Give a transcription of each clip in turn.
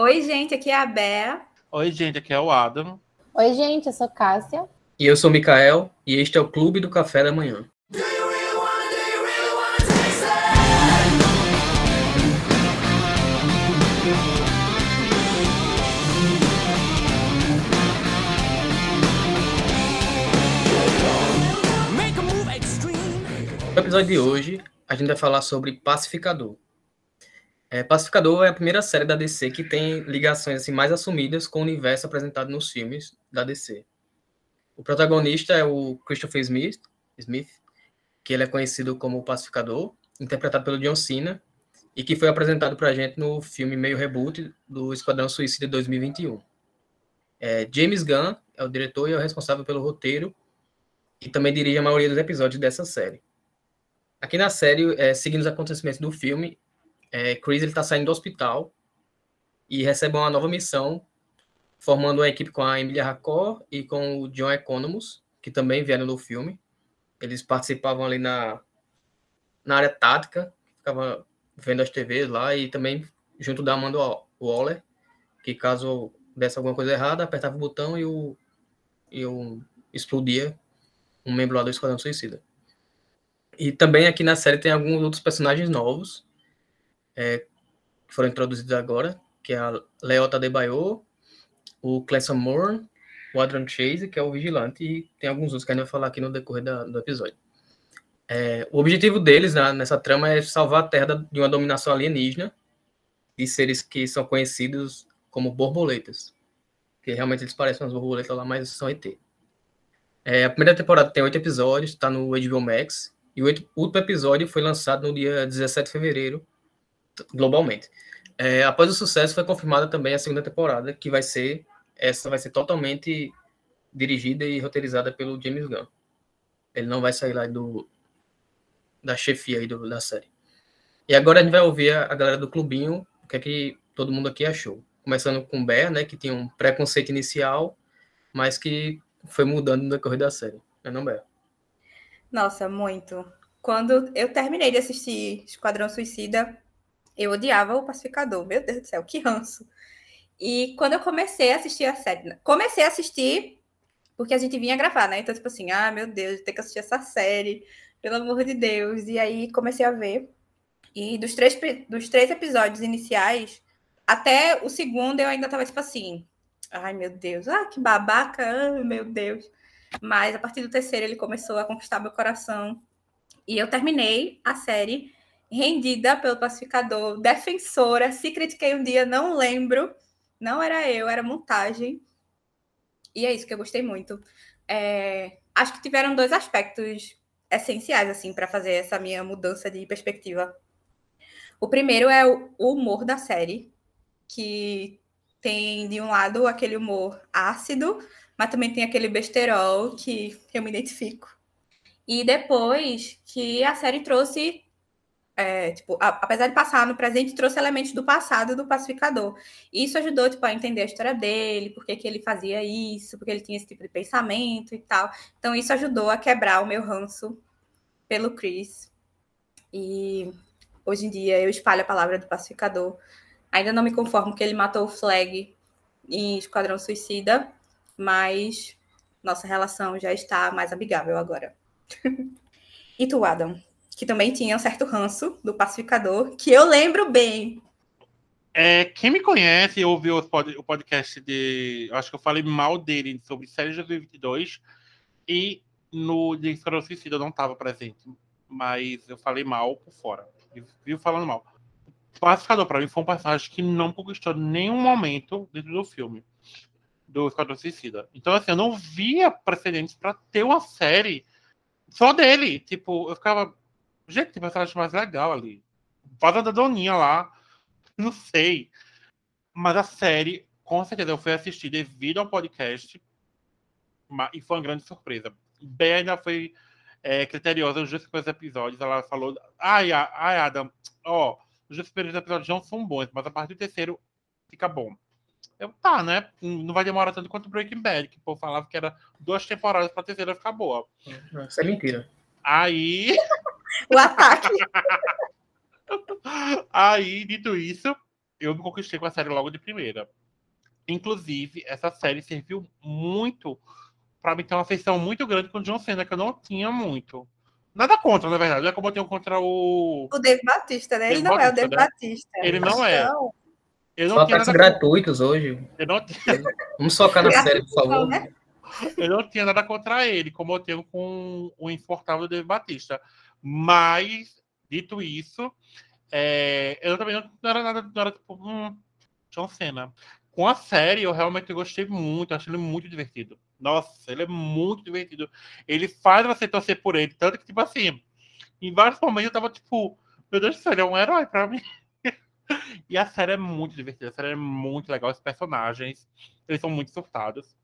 Oi, gente, aqui é a Bea. Oi, gente, aqui é o Adam. Oi, gente, eu sou Cássia. E eu sou o Mikael, e este é o Clube do Café da Manhã. No episódio de hoje, a gente vai falar sobre Pacificador. É, Pacificador é a primeira série da DC que tem ligações assim, mais assumidas com o universo apresentado nos filmes da DC. O protagonista é o Christopher Smith, Smith que ele é conhecido como Pacificador, interpretado pelo John Cena, e que foi apresentado para a gente no filme meio reboot do Esquadrão Suicida 2021. É, James Gunn é o diretor e é o responsável pelo roteiro e também dirige a maioria dos episódios dessa série. Aqui na série, é, seguindo os acontecimentos do filme, é, Chris está saindo do hospital e recebe uma nova missão formando uma equipe com a Emilia Racor e com o John Economus, que também vieram no filme. Eles participavam ali na, na área tática, ficava vendo as TVs lá, e também junto da Amanda Waller, que caso desse alguma coisa errada, apertava o botão e o, e o explodia um membro lá do Esquadrão Suicida. E também aqui na série tem alguns outros personagens novos, é, que foram introduzidos agora, que é a Leota Debaio, o Clesson Moore, o Adrian Chase, que é o vigilante, e tem alguns outros que a gente vai falar aqui no decorrer da, do episódio. É, o objetivo deles né, nessa trama é salvar a Terra de uma dominação alienígena de seres que são conhecidos como borboletas. Que realmente eles parecem umas borboletas lá, mas são ET. É, a primeira temporada tem oito episódios, está no HBO Max, e o último episódio foi lançado no dia 17 de fevereiro, globalmente. É, após o sucesso, foi confirmada também a segunda temporada, que vai ser essa vai ser totalmente dirigida e roteirizada pelo James Gunn. Ele não vai sair lá do da chefia aí do, da série. E agora a gente vai ouvir a, a galera do clubinho, o que é que todo mundo aqui achou. Começando com o Bear, né, que tinha um preconceito inicial, mas que foi mudando no decorrer da série. É não, Bear? Nossa, muito. Quando eu terminei de assistir Esquadrão Suicida, eu odiava o Pacificador. Meu Deus do céu, que ranço. E quando eu comecei a assistir a série, comecei a assistir porque a gente vinha gravar, né? Então, tipo assim, ah, meu Deus, tem que assistir essa série, pelo amor de Deus. E aí comecei a ver. E dos três, dos três episódios iniciais, até o segundo eu ainda tava tipo assim, ai meu Deus, ah, que babaca, ah, meu Deus. Mas a partir do terceiro ele começou a conquistar meu coração. E eu terminei a série rendida pelo pacificador, defensora. Se critiquei um dia, não lembro. Não era eu, era montagem. E é isso que eu gostei muito. É, acho que tiveram dois aspectos essenciais assim para fazer essa minha mudança de perspectiva. O primeiro é o humor da série, que tem de um lado aquele humor ácido, mas também tem aquele besterol que eu me identifico. E depois que a série trouxe é, tipo, a, apesar de passar no presente, trouxe elementos do passado do pacificador. E isso ajudou, tipo, a entender a história dele, por que, que ele fazia isso, porque ele tinha esse tipo de pensamento e tal. Então, isso ajudou a quebrar o meu ranço pelo Chris. E hoje em dia eu espalho a palavra do pacificador. Ainda não me conformo que ele matou o Flag em Esquadrão Suicida, mas nossa relação já está mais amigável agora. e tu, Adam? Que também tinha um certo ranço do pacificador, que eu lembro bem. É, quem me conhece, ouviu o podcast de. Acho que eu falei mal dele sobre série de 2022 e no de Esquadrão Suicida eu não estava presente, mas eu falei mal por fora. Viu falando mal. O Pacificador, para mim, foi um personagem que não conquistou nenhum momento dentro do filme do Esquadrão Suicida. Então, assim, eu não via precedentes para ter uma série só dele. Tipo, eu ficava, Gente, tem personagem mais legal ali. Faz a da Doninha lá. Não sei. Mas a série, com certeza, eu fui assistir devido ao podcast. E foi uma grande surpresa. Ainda foi é, criteriosa nos dois primeiros episódios. Ela falou: Ai, ai Adam, ó, os dois primeiros episódios não são bons, mas a partir do terceiro fica bom. Eu, tá, né? Não vai demorar tanto quanto Breaking Bad, que o povo falava que era duas temporadas pra terceira ficar boa. Isso é mentira. Aí. o ataque. Aí, dito isso, eu me conquistei com a série logo de primeira. Inclusive, essa série serviu muito para me ter uma afeição muito grande com o John Cena, que eu não tinha muito. Nada contra, na verdade. Não é como eu tenho contra o. O Dave Batista, né? Ele Dave não é o Dave né? Batista. Ele não é. Não, Eu Só não, tinha ataques nada, gratuitos hoje. eu, não, Vamos focar na série, por favor. né? eu não tinha nada contra ele, como eu tenho com o insuportável Dave Batista. Mas, dito isso, é, eu também não, era nada. Não era tipo, hum, John Cena. Com a série, eu realmente gostei muito, achei ele muito divertido. Nossa, ele é muito divertido. Ele faz você torcer por ele, tanto que, tipo assim, em vários momentos eu tava tipo, meu Deus do céu, ele é um herói pra mim. e a série é muito divertida, a série é muito legal, os personagens, eles são muito surtados.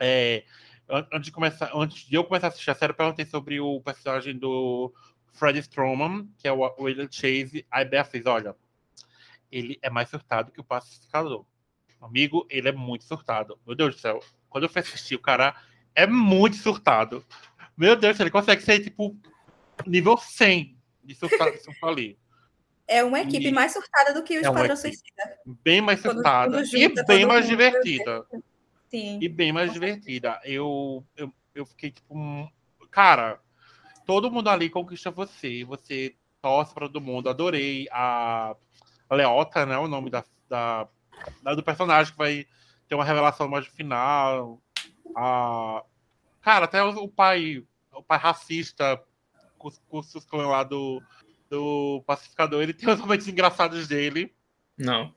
É, antes, de começar, antes de eu começar a assistir a série, eu perguntei sobre o personagem do Fred Stroman, que é o William Chase. Aí Bea fez, olha, ele é mais surtado que o Pacificador. Amigo, ele é muito surtado. Meu Deus do céu. Quando eu fui assistir, o cara é muito surtado. Meu Deus ele consegue ser, tipo, nível 100 de surtar, de surtar ali. É uma equipe E- mais surtada do que o É Esquadrão. Suicida. Bem mais surtada. E bem mais mundo, divertida. Sim. E bem mais divertida. Eu, eu, eu fiquei tipo. um- Cara, todo mundo ali conquista você. Você torce pra todo mundo. Adorei a Leota, né? O nome da, da, da- do personagem que vai ter uma revelação mais no final. A... Cara, até o, o pai, o pai racista com, os- com os clãs lá do, do pacificador, ele tem os momentos engraçados dele. Não.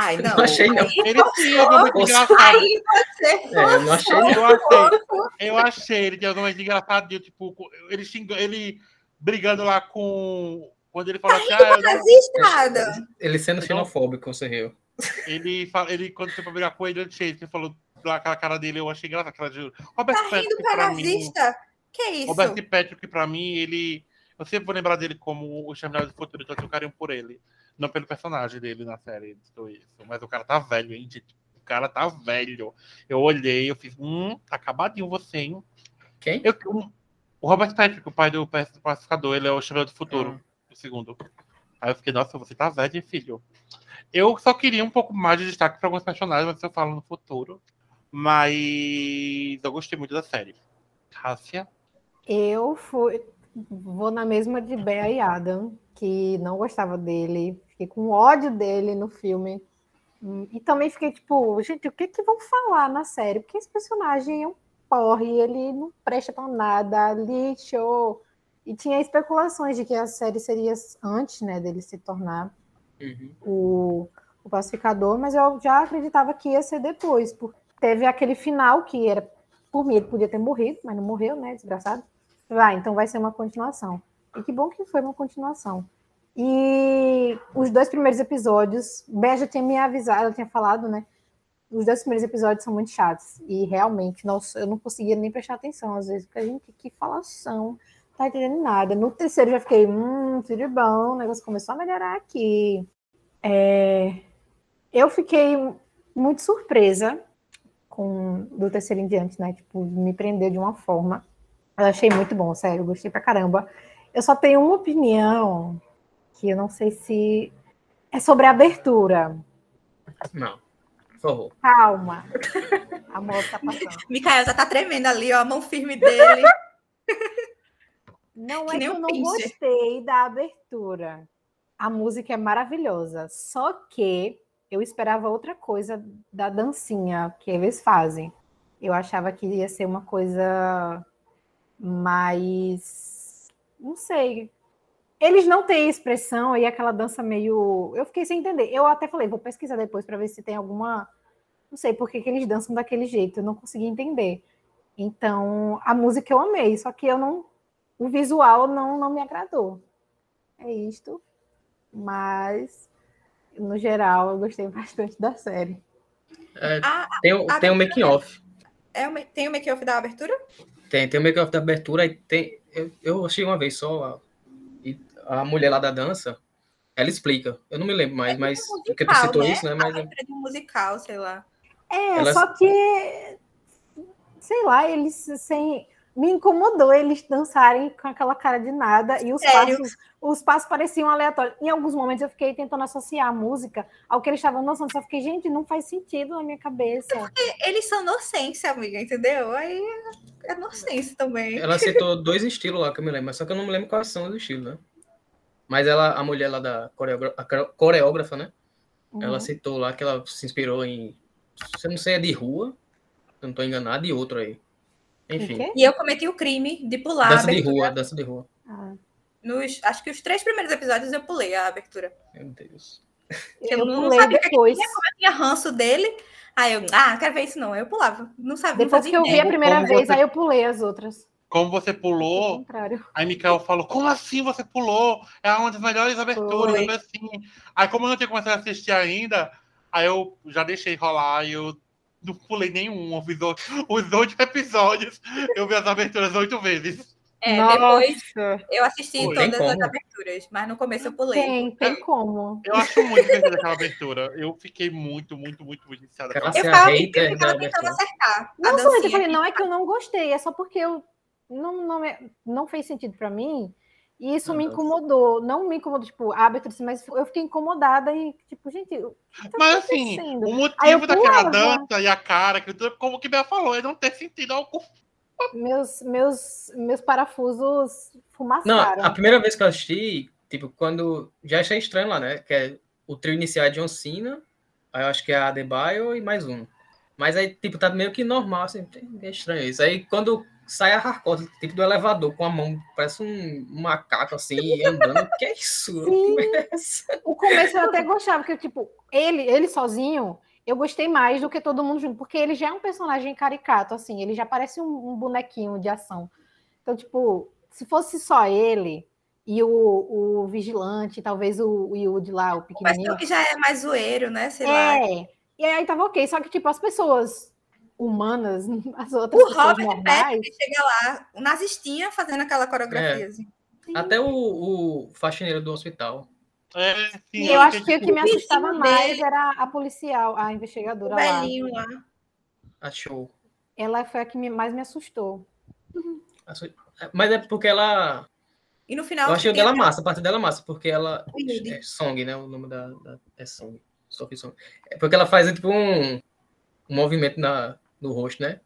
Ai, não. Não achei, não. Ele tinha. Aí você É, eu não achei. Eu achei, eu achei ele tem alguma coisa engraçada, tipo, ele xinga, ele brigando lá com. Quando ele fala assim, ah, eu não-. Ele sendo xenofóbico, você riu. ele, fala, ele, quando foi pra brigar com ele, ele Chase, que ele falou lá aquela cara dele, eu achei engraçada, aquela de. Robert Tá rindo Patrick, mim. nazista? Que isso? Robert Patrick, pra mim, ele. Eu sempre vou lembrar dele como o Exterminador do Futuro, então eu tenho carinho por ele. Não pelo personagem dele na série, tudo isso. Mas o cara tá velho, hein, gente? O cara tá velho. Eu olhei, eu fiz, hum, tá acabadinho você, hein? Quem? Eu- um- o Robert Patrick, o pai do Pacificador, ele é o Exterminador do Futuro, Ah. o segundo. Aí eu fiquei, nossa, você tá velho, hein, filho. Eu só queria um pouco mais de destaque para alguns personagens, mas eu falo no futuro. Mas eu gostei muito da série. Cássia. Eu fui, vou na mesma de Bea e Adam, que não gostava dele, fiquei com ódio dele no filme. E também fiquei tipo, gente, o que que vão falar na série? Porque esse personagem é um porre, ele não presta pra nada, lixo. E tinha especulações de que a série seria antes, né, dele se tornar Uhum. o, o pacificador, mas eu já acreditava que ia ser depois, porque teve aquele final que era, por mim, ele podia ter morrido, mas não morreu, né, desgraçado. Vai, então vai ser uma continuação. E que bom que foi uma continuação. E os dois primeiros episódios, Bé já tinha me avisado, ela tinha falado, né? Os dois primeiros episódios são muito chatos. E realmente, nossa, eu não conseguia nem prestar atenção às vezes, porque a gente, que falação, tá entendendo nada. No terceiro já fiquei, hum, tudo bom, o negócio começou a melhorar aqui. É, eu fiquei muito surpresa com do terceiro em diante, né? Tipo, me prendeu de uma forma. Eu achei muito bom, sério, gostei pra caramba. Eu só tenho uma opinião que eu não sei se é sobre a abertura. Não. Por favor. Calma. A moto tá passando. Micael já tá tremendo ali, ó, a mão firme dele. Não Que é que eu não pincher. gostei da abertura. A música é maravilhosa, só que eu esperava outra coisa da dancinha que eles fazem. Eu achava que ia ser uma coisa mais. Não sei. Eles não têm expressão e aquela dança meio. Eu fiquei sem entender. Eu até falei, vou pesquisar depois para ver se tem alguma. Não sei por que, que eles dançam daquele jeito, eu não consegui entender. Então, a música eu amei, só que eu não. O visual não, não me agradou. É isto. Mas, no geral, eu gostei bastante da série. É, Ah, tem o, a- tem o making off. é o, tem o make-off da abertura? Tem, tem o making off da abertura e tem. Eu, eu achei uma vez só a, a mulher lá da dança. Ela explica. Eu não me lembro mais, mas um porque tu musical, citou né? isso, né? A Mas abertura de um musical, sei lá. É, Elas- só que. Sei lá, eles sem. me incomodou eles dançarem com aquela cara de nada e os Sério? passos, os passos pareciam aleatórios. Em alguns momentos eu fiquei tentando associar a música ao que eles estavam dançando, só fiquei, gente, não faz sentido na minha cabeça. Eles são nocência, amiga, entendeu? Aí é nocência também. Ela citou dois estilos lá que eu me lembro, mas só que eu não me lembro quais são os estilos, né? Mas ela, a mulher lá da coreogra- a core- coreógrafa, né? Ela Uhum. citou lá que ela se inspirou em. Se eu não sei, é de rua, se eu não tô enganado, e outro aí. Enfim. E eu cometi o crime de pular a Dança de rua, dança de rua. Ah, Nos, acho que os três primeiros episódios eu pulei a abertura. Meu Deus. Eu eu não pulei sabia que depois. Eu tinha ranço dele. Aí eu, ah, quero ver isso não. Aí eu pulava. Não sabia. Depois que eu vi a primeira Como vez, você- aí eu pulei as outras. Como você pulou, aí Mikael falou, como assim você pulou? É uma das melhores aberturas, Foi. assim. Aí como eu não tinha começado a assistir ainda, aí eu já deixei rolar e eu não pulei nenhum. Eu fiz os oito episódios, eu vi as aberturas oito vezes. É, depois Nossa, eu assisti Pô, todas as aberturas, mas no começo eu pulei. tem, tem como. Eu acho muito divertida aquela abertura. Eu fiquei muito, muito, muito, muito iniciada. Cara, Eu ficava, eu ficava tentando acertar. a Não, somente, eu falei, não é que eu não gostei, é só porque eu não, não, me- não fez sentido pra mim. E isso Não, me não. incomodou. Não me incomodou, tipo, abertura, assim, mas eu fiquei incomodada e, tipo, gente, o que tá Mas assim, o motivo daquela pulava. dança e a cara, como que Bel falou, é não ter sentido algum. Meus, meus, meus parafusos Não, fumaçaram. a primeira vez que eu assisti, tipo, quando. Já achei estranho lá, né? Que é o trio inicial é John Cena, aí eu acho que é a Adebayo e mais um. Mas aí, tipo, tá meio que normal, assim, é estranho isso. Aí quando sai a Harcourt, tipo, do elevador, com a mão, parece um macaco, assim, e andando. que é isso? É? O começo eu até gostava, porque, tipo, ele, ele sozinho, eu gostei mais do que todo mundo junto, porque ele já é um personagem caricato, assim, ele já parece um, um bonequinho de ação. Então, tipo, se fosse só ele e o, o vigilante, talvez o, o Yud lá, o Mas pequenininho. o que já é mais zoeiro, né? Sei lá. É, e aí tava ok, só que, tipo, as pessoas humanas, as outras O pessoas Robert normais. Patrick chega lá, o nazistinha fazendo aquela coreografia. É. assim. Até o, o faxineiro do hospital. É, sim, E eu acho que o que me o vizinho assustava mais dele- era a policial, a O investigadora lá. velhinho lá. Achou. Ela foi a que mais me assustou. Mas é porque ela. E no final. Eu achei o dela massa, a parte dela massa, porque ela. O. É Song, né? O nome da. da é Song. Sophie Song. É porque ela faz tipo um, um movimento na, no rosto, né?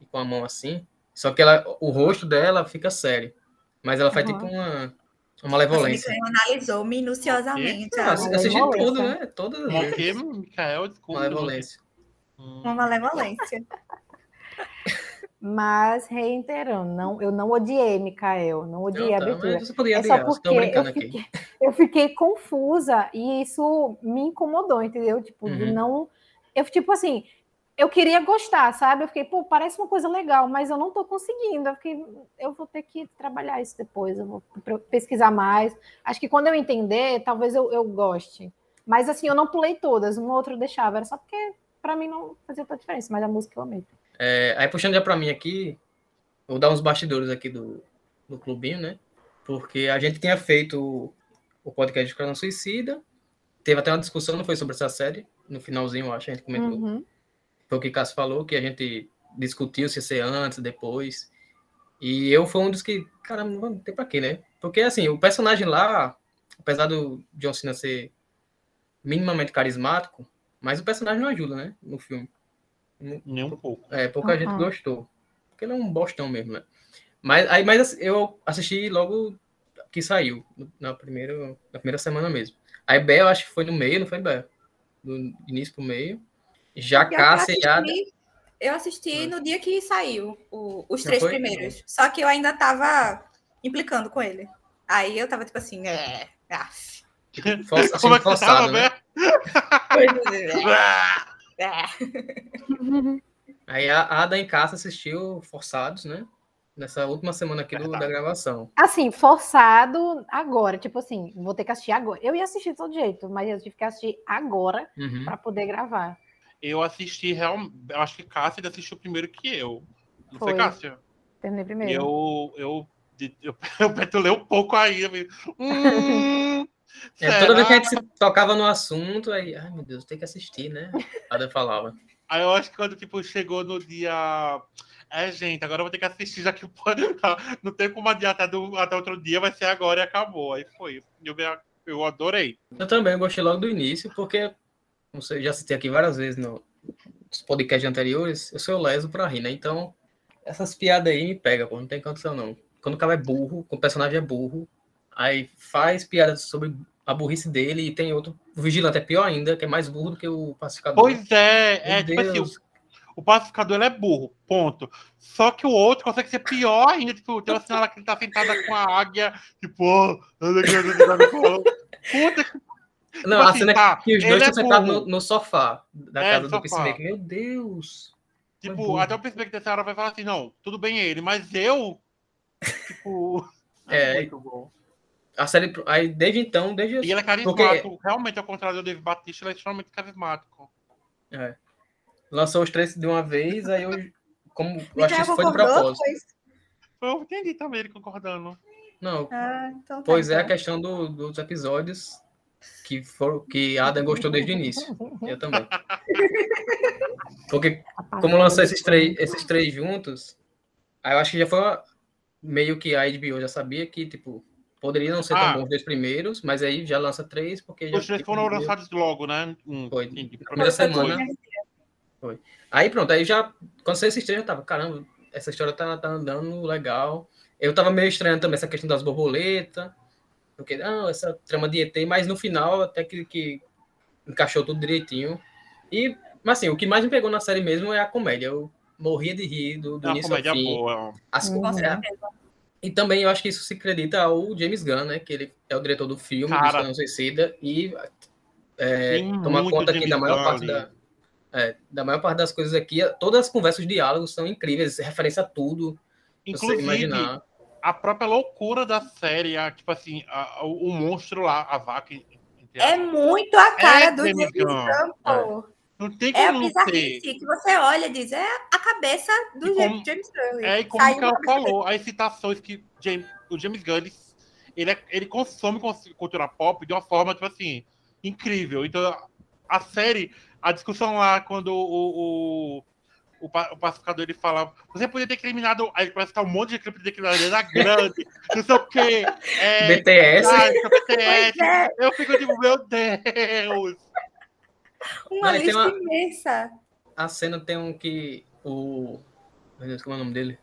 E com a mão assim. Só que ela, o rosto dela fica sério. Mas ela faz Aham. tipo uma, uma malevolência. Mikael analisou minuciosamente. Ah, a- eu assisti Malevolência. tudo, né? Todas as O vezes. Malevolência. Hum. Uma malevolência. Mas, reiterando, não, eu não odiei, Mikael, não odiei Não, a tá, abertura. você poderia É adiar, só vocês porque eu fiquei, eu fiquei confusa e isso me incomodou, entendeu? Tipo, de Uhum. não. Eu, tipo assim, eu queria gostar, sabe? Eu fiquei, pô, parece uma coisa legal, mas eu não tô conseguindo. Eu fiquei, eu vou ter que trabalhar isso depois, eu vou pesquisar mais. Acho que quando eu entender, talvez eu, eu goste. Mas assim, eu não pulei todas, uma ou outra eu deixava, era só porque pra mim não fazia tanta diferença, mas a música eu amei. É, aí puxando já pra mim aqui, vou dar uns bastidores aqui do, do clubinho, né? Porque a gente tinha feito o, podcast de Esquadrão Suicida, teve até uma discussão, não foi sobre essa série, no finalzinho, eu acho, a gente comentou. Uhum. Foi o que Cássio falou, que a gente discutiu se ia ser antes, depois. E eu fui um dos que, caramba, não tem pra quê, né? Porque, assim, o personagem lá, apesar do John Cena ser minimamente carismático, mas o personagem não ajuda, né? No filme. Nem um pouco. É, pouca gente Aham. gostou. Porque ele é um bostão mesmo, né? Mas, aí, mas assim, eu assisti logo que saiu, na primeira, na primeira semana mesmo. Aí Bel, acho que foi no meio, não foi Bel? Do início pro meio. Já Pior que eu e assisti- Eu assisti Hum. no dia que saiu o- os Já três foi? primeiros. Só que eu ainda tava implicando com ele. Aí eu tava tipo assim, é. ah, For, assim, Como é que forçado, tava, né? né? é, é. Aí a Ada em casa assistiu Forçados, né? Nessa última semana aqui do- da gravação. Assim, forçado agora, tipo assim, vou ter que assistir agora. Eu ia assistir de todo jeito, mas eu tive que assistir agora Uhum. para poder gravar. Eu assisti realmente. Eu acho que Cássia assistiu primeiro que eu. Não foi, Foi. Cássia? Terminei primeiro. Eu, eu, eu, eu petulei um pouco aí. Hum, É, toda vez que a gente se tocava no assunto, aí, ai meu Deus, tem que assistir, né? A Ada falava. Aí eu acho que quando tipo, chegou no dia. É, gente, agora eu vou ter que assistir, já que não tem como adiar até, do, até outro dia, vai ser agora e acabou. Aí foi. Eu, eu adorei. Eu também gostei logo do início, porque, não sei, já citei aqui várias vezes no, nos podcasts anteriores, eu sou leso pra rir, né? Então, essas piadas aí me pegam, pô, não tem condição não. Quando o cara é burro, quando o personagem é burro, aí faz piadas sobre a burrice dele e tem outro, o vigilante é pior ainda, que é mais burro do que o pacificador. Pois é, é tipo assim, o, o pacificador é burro, ponto. Só que o outro consegue ser pior ainda, tipo, tem uma cena que ele tá sentada com a águia, tipo, oh, puta que não, tipo a assim, cena tá, que os dois estão é sentados no, no, sofá da é, casa do Peacemaker. Meu Deus! Tipo, até o Peacemaker dessa hora vai falar assim, não, tudo bem ele, mas eu... Tipo... é, muito bom. A série, aí desde então, desde... E ele é carismático, porque... realmente, ao contrário do David Batista, ele é extremamente carismático. É. Lançou os três de uma vez, aí eu... Como, eu acho que isso foi de propósito. Eu entendi também ele concordando. Não. Ah, então tá, pois então. é a então. questão do, dos episódios que, for, que Adam gostou desde o início. Eu também. Porque, como lançou esses três, esses três juntos, aí eu acho que já foi uma, meio que a HBO já sabia que, tipo, poderia não ser ah. tão bom os dois primeiros, mas aí já lança três, porque Os três tipo, foram lançados logo, né? Foi, primeira semana. Foi. Aí pronto, aí já, quando saiu esses três, eu tava, caramba, essa história tá, tá andando legal. Eu tava meio estranho também essa questão das borboletas, porque, não, essa trama de ET, mas no final até que, que encaixou tudo direitinho. E, mas assim, o que mais me pegou na série mesmo é a comédia. Eu morria de rir do, do é início ao fim. Boa. As, uhum. é, e também eu acho que isso se acredita ao James Gunn, né? Que ele é o diretor do filme, Cara, do Suicida, e é, toma conta aqui da maior parte da, é, da maior parte das coisas aqui. Todas as conversas, os diálogos são incríveis, referência a tudo. Inclusive, você imaginar a própria loucura da série, a, tipo assim, a, o, o, monstro lá, a vaca. É muito a cara é do James Gunn, pô. É. Não tem como é a bizarrice que você olha e diz, é a cabeça do como, James Gunn. É, e como o ela falou, as citações que James, o James Gunn, ele, ele, é, ele consome cultura pop de uma forma, tipo assim, incrível. Então, a série, a discussão lá, quando o, o o, o pacificador ele fala: você podia ter criminado. Aí parece que tá um monte de clipe de criminalidade grande, não sei o quê. É, BTS. Ah, BTS. É. Eu fico tipo, meu Deus. Uma lista uma... imensa. A cena tem um que. O. Meu Deus, como é o nome dele?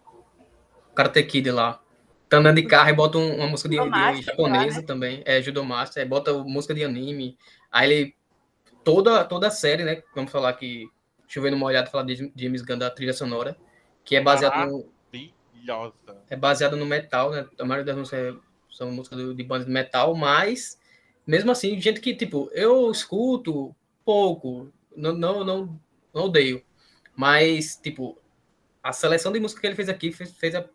O Karate Kid lá. Tá andando de carro e bota uma música de, de japonesa lá, né? também. É, Judomaster. Aí bota música de anime. Aí ele. Toda, toda a série, né? Vamos falar que chovendo uma olhada falar de James Gunn da trilha sonora, que é baseado no. É baseado no metal, né? A maioria das músicas são músicas de bandas de metal, mas mesmo assim, gente que, tipo, eu escuto pouco, não, não, não, não odeio. Mas, tipo, a seleção de música que ele fez aqui fez, fez a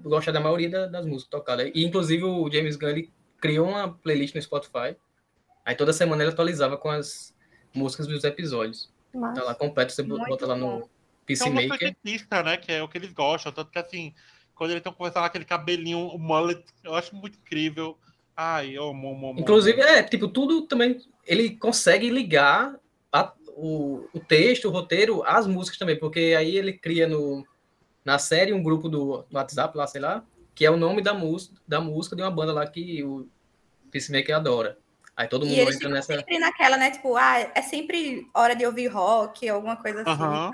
gostar da maioria da, das músicas tocadas. E, inclusive, o James Gunn ele criou uma playlist no Spotify. Aí toda semana ele atualizava com as músicas dos episódios. Mas, tá lá completo, você bota lá no Peacemaker. É um né? Que é o que eles gostam. Tanto que assim, quando eles estão conversando aquele cabelinho, o mullet, eu acho muito incrível. Ai, eu amo, amo, amo. Inclusive, é, tipo, tudo também. Ele consegue ligar a, o, o texto, o roteiro, às músicas também, porque aí ele cria no, na série um grupo do, do WhatsApp lá, sei lá, que é o nome da música, da música de uma banda lá que o Peacemaker adora. Aí todo mundo entra nessa. sempre naquela, né? Tipo, ah, é sempre hora de ouvir rock, alguma coisa assim. Uhum.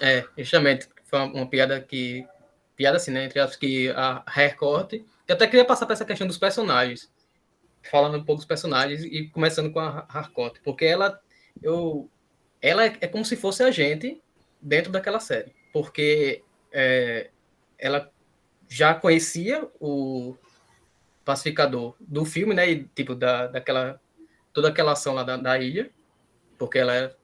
É, justamente. Foi uma, uma, piada que. Piada assim, né? Entre as que a recorte. Eu até queria passar para essa questão dos personagens. Falando um pouco dos personagens e começando com a Harcourt. Porque ela. Eu, ela é, é como se fosse a gente dentro daquela série. Porque é, ela já conhecia o, pacificador do filme, né? E, tipo, da, daquela. toda aquela ação lá da, da ilha, porque ela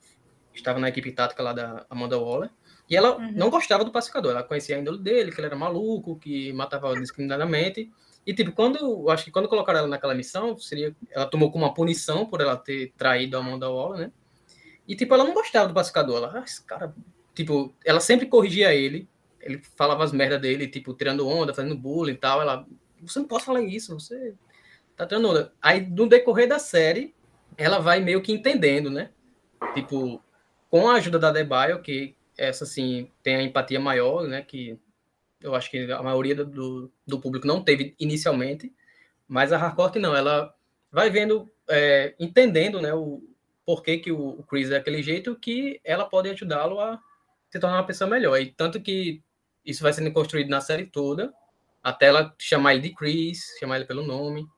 estava na equipe tática lá da Amanda Waller. E ela uhum. não gostava do pacificador, ela conhecia a índole dele, que ele era maluco, que matava discriminadamente. E, tipo, quando. Acho que quando colocaram ela naquela missão, seria. Ela tomou como uma punição por ela ter traído a Amanda Waller, né? E, tipo, ela não gostava do pacificador. Ela, ah, esse cara. Tipo, ela sempre corrigia ele. Ele falava as merdas dele, tipo, tirando onda, fazendo bullying e tal. Ela você não pode falar isso, você tá tendo onda. Aí, no decorrer da série, ela vai meio que entendendo, né? Tipo, com a ajuda da Debaio, que essa, assim, tem a empatia maior, né? Que eu acho que a maioria do, do público não teve inicialmente, mas a Harcourt não, ela vai vendo, é, entendendo, né? O porquê que o, o Chris é daquele jeito, que ela pode ajudá-lo a se tornar uma pessoa melhor. E tanto que isso vai sendo construído na série toda, até ela chamar ele de Chris, chamar ele pelo nome,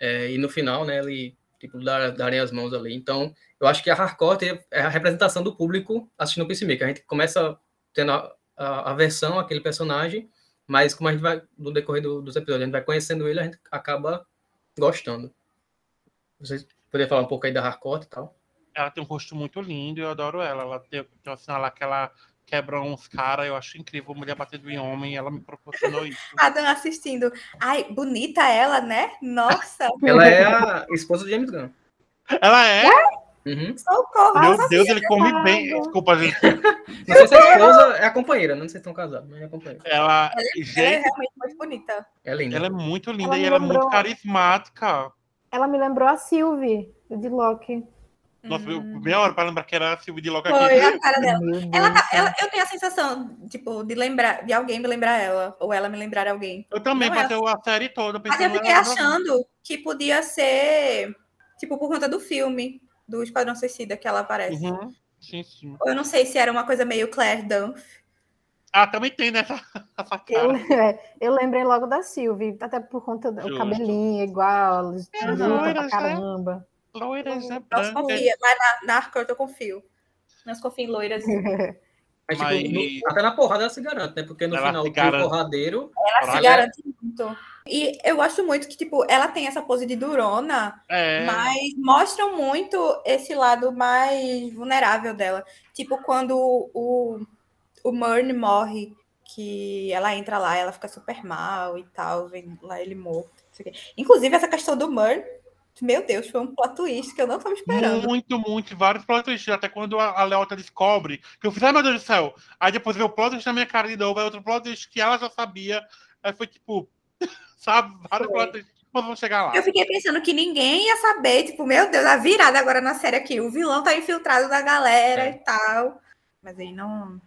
é, e no final, né, ele tipo, dar, darem as mãos ali. Então, eu acho que a Harcourt é a representação do público assistindo o Peacemaker. A gente começa tendo a, a, a versão, aquele personagem, mas como a gente vai, no decorrer do, dos episódios, a gente vai conhecendo ele, a gente acaba gostando. Vocês poderiam falar um pouco aí da Harcourt e tal? Ela tem um rosto muito lindo, eu adoro ela. Ela tem, tem assim, ela, aquela quebra uns caras, eu acho incrível. Mulher batendo em homem, ela me proporcionou isso. Adam assistindo. Ai, bonita ela, né? Nossa. ela é a esposa de James Gunn. Ela é? Uhum. Socorro. Meu Deus, ele come bem. Desculpa, gente. Não sei se a esposa é a companheira, não sei se estão casados, mas é a companheira. Ela, Ela é gente, realmente muito bonita. É linda. ela é muito linda Ela e ela é muito carismática. Ela me lembrou a Sylvie, de Loki. Nossa, eu- Hum. meia hora pra lembrar que era a Silvia de Loca Foi aqui. a cara dela. Ela, tá- ela- eu tenho a sensação, tipo, de lembrar, de alguém me lembrar ela, ou ela me lembrar alguém. Eu também Não é passei a série toda Mas eu fiquei achando que podia ser, tipo, por conta do filme, do Esquadrão Suicida, que ela aparece. Uhum. Sim, sim. Ou eu não sei se era uma coisa meio Claire Dunphy. Ah, também tem nessa essa Eu, é, eu lembrei logo da Sylvie, até por conta do Justo. cabelinho igual, É, loira, pra né? caramba. Loiras, né? Não se brancas. confia, mas na, na Arcor eu confio. Não se confia em loiras. Mas, tipo, Mas- no- até na porrada ela se garante, né? Porque no Ela final do garante. porradeiro, Ela se garante muito. E eu gosto muito que, tipo, ela tem essa pose de durona, É. mas mostram muito esse lado mais vulnerável dela. Tipo, quando o, o Murn morre, que ela entra lá, ela fica super mal e tal, vem lá ele morto. Inclusive, essa questão do Murn, meu Deus, foi um plot twist que eu não tava esperando. Muito, muito, vários plot twists. Até quando a, a Leota descobre, que eu fiz, ai meu Deus do céu. Aí depois veio o plot twist na minha cara de novo, aí outro plot twist que ela já sabia. Aí foi tipo, sabe, vários Foi. plot twists. Mas vamos chegar lá. Eu fiquei pensando que ninguém ia saber, tipo, meu Deus, a virada agora na série aqui. O vilão tá infiltrado na galera É. e tal. Mas aí não.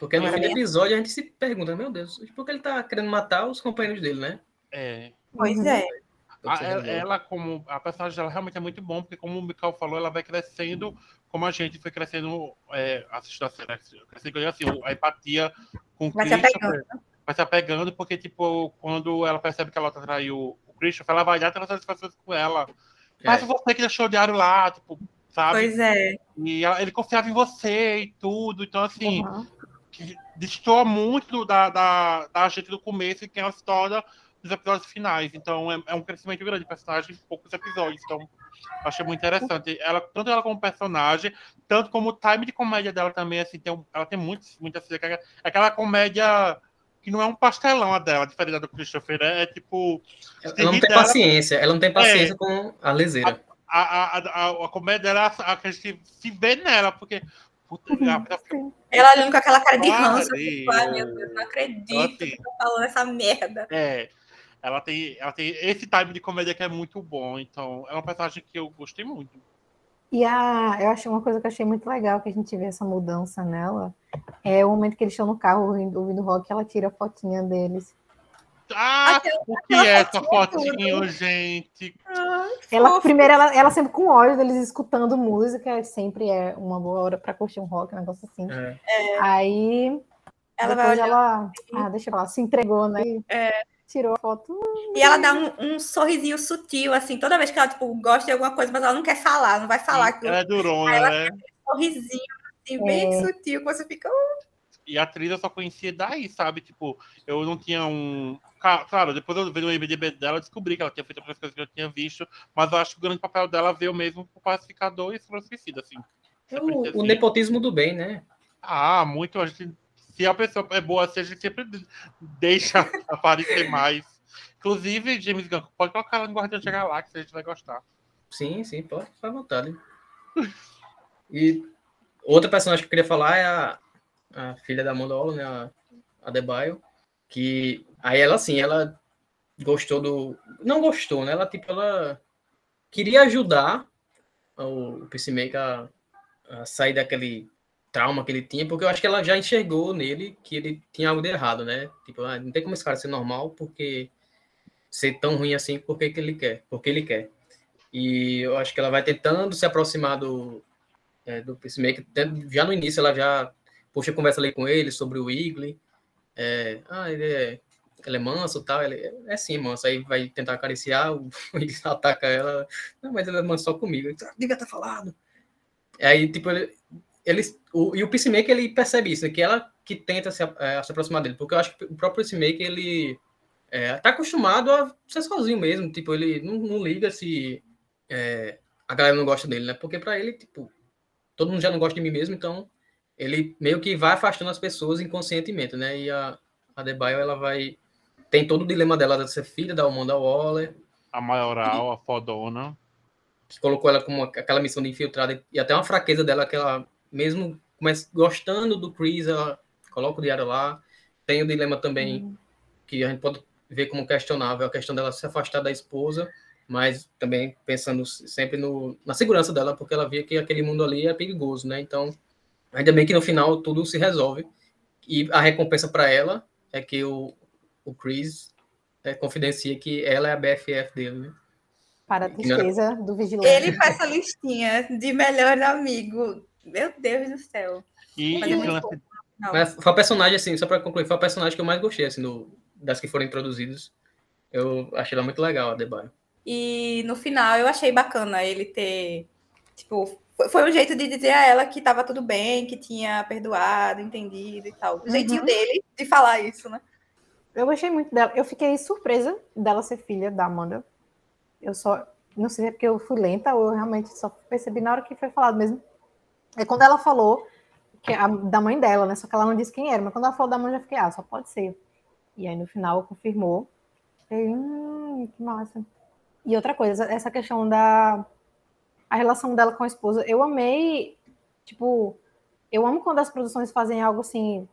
porque no fim do episódio a gente se pergunta, meu Deus, por que ele tá querendo matar os companheiros dele, né? É. Pois Uhum. é. A- ela, ela, como a personagem dela realmente é muito bom, porque como o Mikael falou, ela vai crescendo como a gente foi crescendo é, assistindo a série. Crescendo, assim, a empatia com o Vai se Christopher vai se apegando, porque, tipo, quando ela percebe que a Lota traiu o Christopher, ela vai dar todas as pessoas com ela. Mas É. você que deixou o diário lá, tipo, sabe? Pois é. E ela- ele confiava em você e tudo. Então, assim, Uhum. que destoa muito da, da, da gente do começo e quem ela se torna nos episódios finais. Então é, é um crescimento grande de personagem em poucos episódios. Então, achei muito interessante. Ela, tanto ela como personagem, tanto como o time de comédia dela também, assim, tem um- ela tem muito, muita aquela, aquela comédia que não é um pastelão a dela, diferente da do Christopher, né? É tipo. Ela não tem dela- paciência, ela não tem É. paciência com a leseira. a, a, a, a comédia dela é a que a gente se vê nela, porque. Puta, Uhum. Ela olhando com aquela cara de ranço. Tipo, ai, meu Deus, não acredito assim, que eu tô falando essa merda. É, ela tem, ela tem esse time de comédia que é muito bom. Então, é uma personagem que eu gostei muito. E a, eu achei uma coisa que eu achei muito legal que a gente vê essa mudança nela. É o momento que eles estão no carro ouvindo, ouvindo rock, ela tira a fotinha deles. Ah, o que é essa fotinha fotinho, gente? Ela, Fofo. primeiro, ela, ela sempre com ódio deles escutando música, sempre é uma boa hora pra curtir um rock, um negócio assim. É. Aí, Ela vai depois olhar. ela, ah, deixa eu falar, se entregou, né? É. Tirou a foto. E ela dá um, um sorrisinho sutil, assim, toda vez que ela, tipo, gosta de alguma coisa, mas ela não quer falar, não vai falar. que Ela é durona, Ela- né? um sorrisinho, assim, bem É. sutil, que você fica. "Oh, E a atriz eu só conhecia daí, sabe? Tipo, eu não tinha um. Claro, depois eu vendo o IMDB dela, eu descobri que ela tinha feito outras coisas que eu tinha visto, mas eu acho que o grande papel dela veio mesmo pro pacificador e pro suicida, assim. É o, assim. o nepotismo do bem, né? Ah, muito. A gente, se a pessoa é boa, assim, a gente sempre deixa aparecer mais. Inclusive, James Gunn, pode colocar ela no Guardião da Galáxia, a gente vai gostar. Sim, sim, pode, ficar à vontade. E outra personagem que eu queria falar é a, a filha da Mandolo, né? A, a Debaio, que aí ela assim, ela gostou do. Não gostou, né? Ela tipo, ela queria ajudar o, o Peacemaker a, a sair daquele trauma que ele tinha, porque eu acho que ela já enxergou nele que ele tinha algo de errado, né? Tipo, ah, não tem como esse cara ser normal, porque ser tão ruim assim, porque que ele quer, porque ele quer. E eu acho que ela vai tentando se aproximar do, é, do Peacemaker. Já no início ela já puxa conversa ali com ele sobre o Wiggly. É, ah, ele é, ele é manso tal. Ele é, é sim, manso. Aí vai tentar acariciar, o ataca ela. Não, mas ele é manso só comigo. Ele, ah, devia ter falado. Aí, tipo, ele, ele, o, e o Peacemaker, ele percebe isso, que ela que tenta se, é, se aproximar dele, porque eu acho que o próprio Peacemaker, ele é, tá acostumado a ser sozinho mesmo, tipo, ele não, não liga se é, a galera não gosta dele, né, porque para ele, tipo, todo mundo já não gosta de mim mesmo, então ele meio que vai afastando as pessoas inconscientemente, né, e a, a Debaio, ela vai, tem todo o dilema dela de ser filha da Amanda Waller, a maioral, e, a fodona, que colocou ela como aquela missão de infiltrada, e até uma fraqueza dela que ela mesmo gostando do Chris, ela coloca o diário lá. Tem o dilema também uhum. que a gente pode ver como questionável, a questão dela se afastar da esposa, mas também pensando sempre no, na segurança dela, porque ela via que aquele mundo ali é perigoso, né? Então, ainda bem que no final tudo se resolve. E a recompensa para ela é que o, o Chris é, confidencia que ela é a BFF dele, né? Para a tristeza do vigilante. Ele faz essa listinha de melhor amigo meu Deus do céu. E, Mas é muito Mas foi a personagem, assim, só para concluir, foi a personagem que eu mais gostei, assim, do, das que foram introduzidas. Eu achei ela muito legal, a Debaio. E no final eu achei bacana ele ter. Tipo, foi um jeito de dizer a ela que tava tudo bem, que tinha perdoado, entendido e tal. O uhum. jeitinho dele de falar isso, né? Eu gostei muito dela. Eu fiquei surpresa dela ser filha da Amanda. Eu só. Não sei se é porque eu fui lenta ou eu realmente só percebi na hora que foi falado mesmo. É quando ela falou que a, da mãe dela, né? Só que ela não disse quem era, mas quando ela falou da mãe, eu já fiquei, ah, só pode ser. E aí no final confirmou. Fiquei, hum, que massa. E outra coisa, essa questão da a relação dela com a esposa, eu amei, tipo, eu amo quando as produções fazem algo assim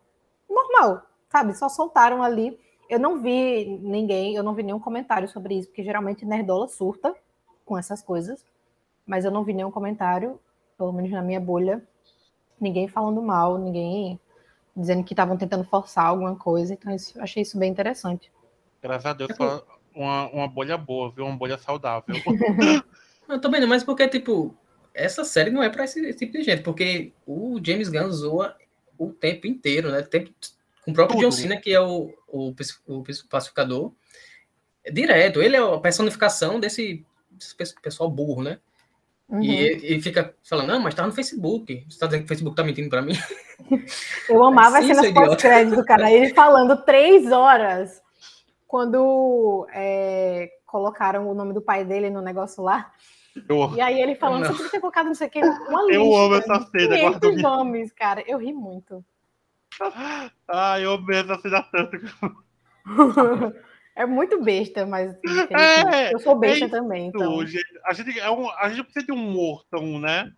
normal, sabe? Só soltaram ali. Eu não vi ninguém, eu não vi nenhum comentário sobre isso, porque geralmente Nerdola surta com essas coisas, mas eu não vi nenhum comentário pelo menos na minha bolha, ninguém falando mal, ninguém dizendo que estavam tentando forçar alguma coisa. Então, isso, achei isso bem interessante. Graças a Deus, foi uma, uma bolha boa, viu? Uma bolha saudável. eu também não, mas porque, tipo, essa série não é para esse, esse, tipo de gente, porque o James Gunn zoa o tempo inteiro, né? Tempo, com o próprio Tudo. John Cena, que é o, o, o pacificador, direto. Ele é a personificação desse, desse pessoal burro, né? Uhum. E, e fica falando, não, mas tá no Facebook. Você tá dizendo que o Facebook tá mentindo para mim? Eu amava as cenas pós-crédito, cara. Ele falando três horas quando é, colocaram o nome do pai dele no negócio lá. Eu... E aí ele falando, não. você podia ter colocado não sei o que, uma lista. Eu amo essa cena. Guarda nomes, cara. Eu ri muito. Ah, eu amo essa cena tanto. É muito besta, mas é, eu sou besta é também. Então. A, gente, é um, a gente precisa de um mortão, né?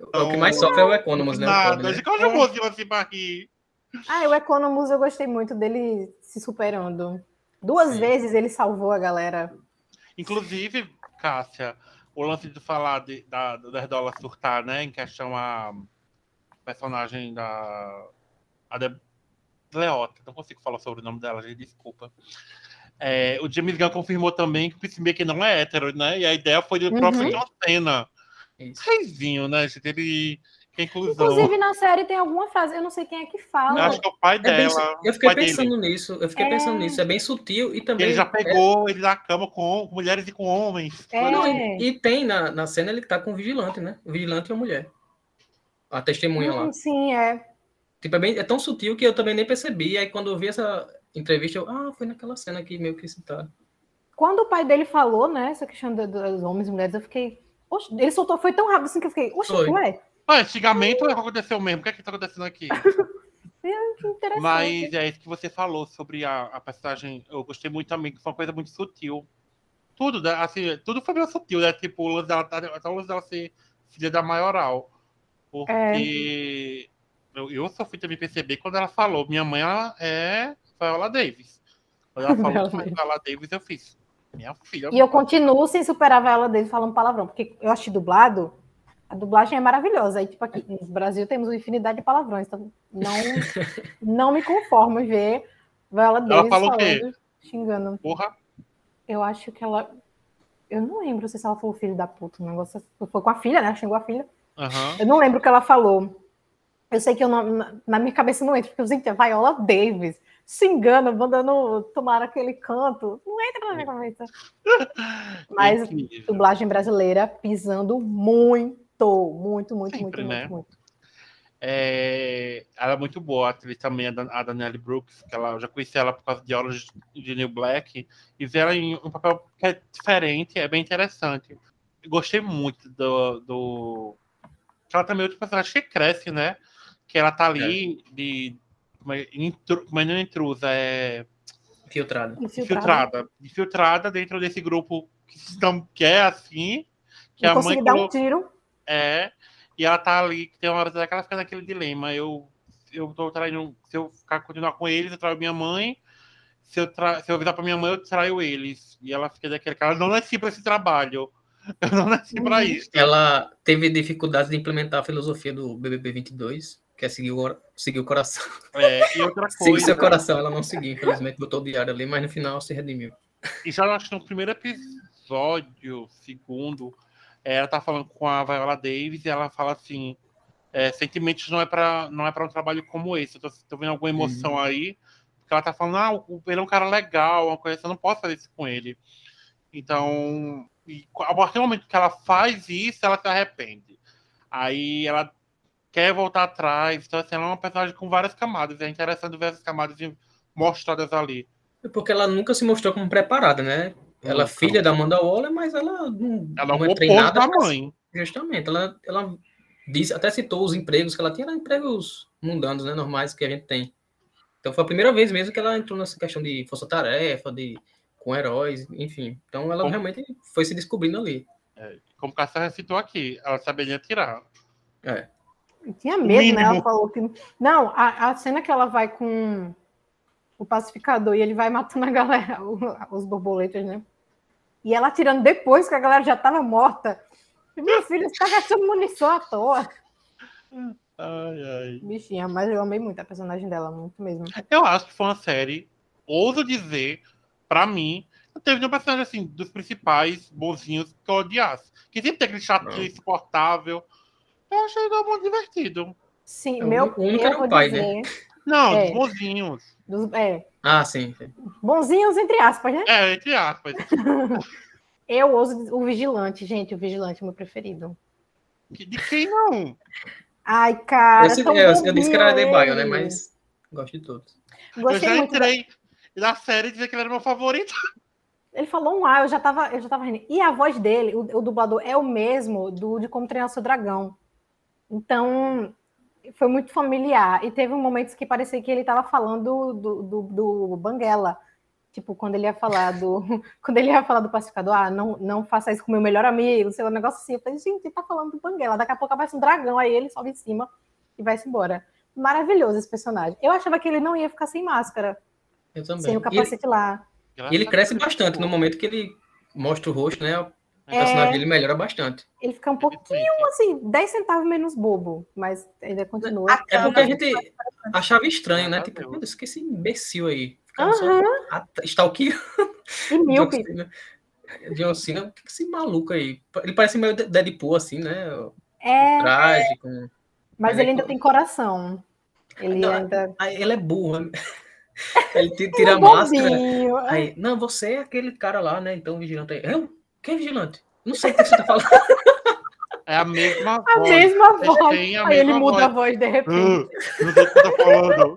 Então, o que mais sofre é o Economus, né? Nada, né? a gente é. música assim pra rir. Ah, o Economus eu gostei muito dele se superando. Duas Sim. vezes ele salvou a galera. Inclusive, Cássia, o lance de falar de, da, da Herdola surtar, né? Em questão a personagem da. A de, Leota, não consigo falar sobre o nome dela, gente, desculpa. É, o James Gunn confirmou também que o Peacemaker não é hétero, né? E a ideia foi do uhum. próprio John Cena. Reizinho, né, gente? Ele. Inclusão. Inclusive, na série tem alguma frase, eu não sei quem é que fala. Eu acho que é o pai é dela. Bem, eu fiquei pensando dele. nisso, eu fiquei é... pensando nisso, é bem sutil e também. Ele já pegou é... ele na cama com, com, mulheres e com homens. É. Não, e, e, tem na, na cena ele tá com o vigilante, né? O vigilante e a mulher. A testemunha hum, lá. Sim, é. Tipo, é, bem, é tão sutil que eu também nem percebi. Aí quando eu vi essa, entrevista, eu, ah, foi naquela cena que meio que citaram. Quando o pai dele falou, né, essa questão dos homens e mulheres, eu fiquei. Oxe, ele soltou, foi tão rápido assim que eu fiquei, oxe, foi. ué. Ah, antigamente é. aconteceu mesmo, o que é que tá acontecendo aqui? é, Mas é isso que você falou sobre a, a personagem, eu gostei muito também, que foi uma coisa muito sutil. Tudo, né, assim, tudo foi meio sutil, né? Tipo, o lance dela, até o lance dela ser filha da maioral. Porque é. eu, eu só fui também perceber quando ela falou, minha mãe ela é Viola Davis. Ela falou que Viola Davis, eu fiz. Minha filha. E eu continuo sem superar a Viola Davis falando palavrão, porque eu achei dublado. A dublagem é maravilhosa. Aí, tipo, aqui no Brasil temos uma infinidade de palavrões, então não, não me conformo em ver Viola Davis falou o falando, quê? xingando. Porra. Eu acho que ela. Eu não lembro se ela falou filho da puta. Um negócio foi com a filha, né? Xingou a filha. Aham. Eu não lembro o que ela falou. Eu sei que eu não, na, minha cabeça não entra, porque eu gente, a Viola Davis xingando, mandando tomar aquele canto. Não entra na minha cabeça. Mas Incrível. dublagem brasileira pisando muito, muito, muito, Sempre, muito, né? muito, muito. É, ela é muito boa, a atriz também, a Dan- a Danielle Brooks, que ela, eu já conheci ela por causa de aulas de New Black, e ver ela em um papel que é diferente, é bem interessante. Eu gostei muito do. do... Ela também é outro personagem que cresce, né? Que ela tá ali de. Como é- intru- Mas não é intrusa, é. Infiltrada. infiltrada. Infiltrada dentro desse grupo que, não, que é assim, que Não a mãe dar um tiro. é, e ela tá ali, que tem uma hora que ela fica naquele dilema. Eu, eu tô traindo. Se eu ficar continuar com eles, eu traio minha mãe. Se eu, tra... se eu avisar pra minha mãe, eu traio eles. E ela fica daquele cara, eu não nasci pra esse trabalho. Eu não nasci pra Uhum. isso. Ela teve dificuldades de implementar a filosofia do BBB 22, que é seguir o, seguir o coração. É, e outra Seguir coisa. seu coração, ela não seguiu, infelizmente, botou o diário ali, mas no final se redimiu. E já acho que no primeiro episódio, segundo, é, ela tá falando com a Viola Davis e ela fala assim: é, sentimentos não é para não é para um trabalho como esse. Eu tô, tô vendo alguma emoção Uhum. aí, porque ela tá falando, ah, o- ele é um cara legal, uma coisa, eu não posso fazer isso com ele. Então, e a partir do momento que ela faz isso, ela se arrepende. Aí ela quer voltar atrás. Então, assim, ela é uma personagem com várias camadas. É interessante ver essas camadas mostradas ali. Porque ela nunca se mostrou como preparada, né? Ela é filha da Amanda Waller, mas ela não, Ela é não é treinada da mãe. Justamente, ela, ela disse, até citou os empregos que ela tinha, eram empregos mundanos, né, normais que a gente tem. Então foi a primeira vez mesmo que ela entrou nessa questão de força-tarefa, de com heróis, enfim. Então ela Como- realmente foi se descobrindo ali. Como o Cássio citou aqui, ela saberia tirar. É. Tinha medo, né? mínimo. Ela falou que. Não, a, a cena que ela vai com o pacificador e ele vai matando a galera, o- os borboletas, né? E ela atirando depois que a galera já estava morta. Meu filho, você tá gastando munição à toa. Ai, ai. Bichinha, mas eu amei muito a personagem dela, muito mesmo. Eu acho que foi uma série, ouso dizer, pra mim, não teve nenhum personagem assim, dos principais bonzinhos que eu odiasse. Que sempre tem aquele chato Não. insuportável. Eu achei todo mundo divertido. Sim, É, o meu. o único eu era o vou pai, dizer, Não, É. dos bonzinhos. dos- é, Ah, sim. bonzinhos, entre aspas, né? É, entre aspas. Eu ouso dizer- o Vigilante, gente, o Vigilante é meu preferido. De quem não? Ai, cara. eu, sei- tão eu- eu disse que era The Bio, né? Mas gosto de todos. Eu Gostei já muito. da- entrei na série e dizer que ele era meu favorito. Ele falou um A, eu já tava, eu já tava rindo. E a voz dele, o, o dublador, é o mesmo do de Como Treinar Seu Dragão. Então, foi muito familiar. E teve momentos que parecia que ele estava falando do, do, do Banguela. Tipo, quando ele ia falar do. Quando ele ia falar do pacificador, ah, não, não faça isso com meu melhor amigo, sei lá, um negócio assim. Eu falei, gente, ele tá falando do Banguela. Daqui a pouco aparece um dragão, aí ele sobe em cima e vai-se embora. Maravilhoso esse personagem. Eu achava que ele não ia ficar sem máscara, Eu também. sem o E ele, capacete lá. e ele cresce bastante no momento que ele mostra o rosto, né? O É. personagem dele melhora bastante. Ele fica um pouquinho assim, 10 centavos menos bobo, mas ainda continua. É porque a gente achava estranho, né? Tipo, meu Deus, que esse imbecil aí. Só Aham, at- stalkeando e míope. John Cena, o que que esse maluco aí? Ele parece meio Deadpool, assim, né? O É, traje, com... mas mas ele é ainda que- tem coração. Ele Não, ainda. Ele é burro. né? Ele ti- tira é a máscara. Aí, não, você é aquele cara lá, né? Então, vigilante aí. Eu? Quem é vigilante? Não sei o que você tá falando. É a mesma A voz. mesma voz. a Aí ele muda a voz. de repente. Ah, não sei o que tô falando.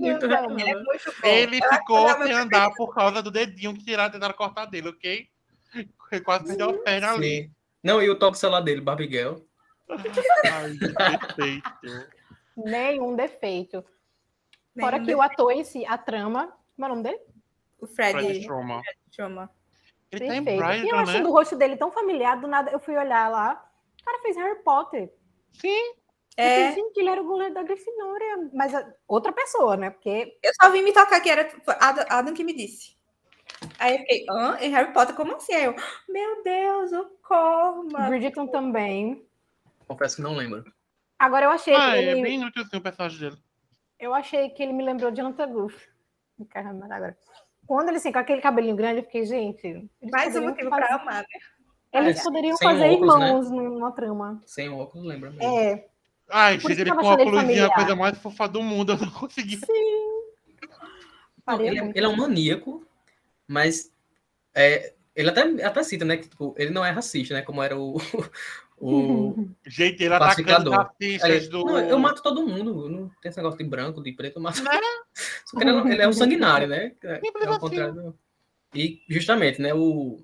Meu Deus, não. Ele é bom. Ele Eu acho ficou ele é sem andar por causa do dedinho que tiraram, tentaram cortar dele, ok? Ele quase perdeu a perna ali. Sim. Não, e o toque celular dele, Barbiguel. Ai, perfeito. Nenhum defeito. Nenhum Fora que o ator em si, a trama. Como é o nome dele? O Fred Fred Stroma. Chama. Ele tá em Perfeito. e eu Brighton, achando né? o rosto dele tão familiar, do nada eu fui olhar lá. O cara fez Harry Potter. Sim. Eu É, falei, gente, ele era o goleiro da Grifinória. Mas a- outra pessoa, né? Porque eu só vim me tocar que era Adam, Adam que me disse. Aí eu fiquei, hã? Em Harry Potter, como assim? Aí eu, meu Deus, o Corma. Bridgerton também. Confesso que não lembro. Agora eu achei Ah, que é ele, bem inútil assim, o personagem dele. eu achei que ele me lembrou de Jonathan Goof. Caramba, agora. Quando ele assim, com aquele cabelinho grande, eu fiquei, gente. Mais um motivo fazer- pra amar, né? Eles É, poderiam fazer óculos, né? irmãos numa trama. Sem óculos, lembra mesmo. É, Ai, isso ele com óculos é a coisa mais fofa do mundo. Eu não consegui. Não, faria ele, é- ele é um maníaco, mas é, ele até, até cita, né? Que tipo, ele não é racista, né? Como era o. o Gente, ele atacando racistas ele, do. não, eu mato todo mundo. Não tem esse negócio de branco, de preto, eu mato. Né? Só que ele, é- ele é um sanguinário, né? É, Simples é ao assim. contrário. do- E justamente, né? O,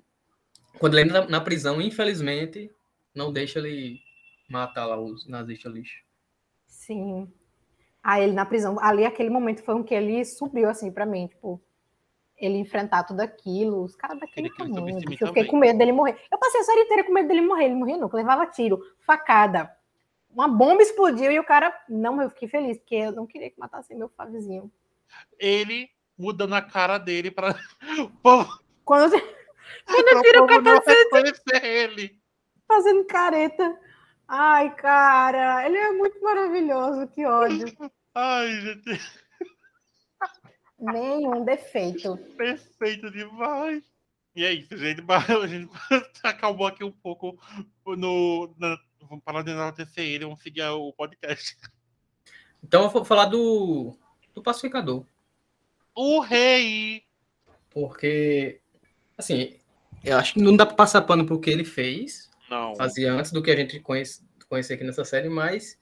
quando ele entra na prisão, infelizmente, não deixa ele matar lá os nazistas lixo. Sim. Ah, ele na prisão. Ali, aquele momento foi um que ele subiu, assim, pra mim. Tipo, ele enfrentar tudo aquilo. Os caras daquele tamanho. Eu fiquei também. com medo dele morrer. Eu passei a série inteira com medo dele morrer. Ele morria nunca. Levava tiro, facada. Uma bomba explodiu e o cara... Não, eu fiquei feliz, porque eu não queria que matasse meu Flavizinho. Ele mudando a cara dele pra. Quando eu pra tiro o capacete. ele. fazendo careta. Ai, cara, ele é muito maravilhoso, que ódio. Ai, gente, Nenhum defeito. perfeito demais. E é isso, gente. A gente acalmou aqui um pouco no. Na, vamos parar de enaltecer ele, vamos seguir o podcast. Então eu vou falar do, do pacificador. O rei. Porque, assim, eu acho que não dá pra passar pano pro que ele fez, Não. fazia antes do que a gente conhece, conhecer aqui nessa série, mas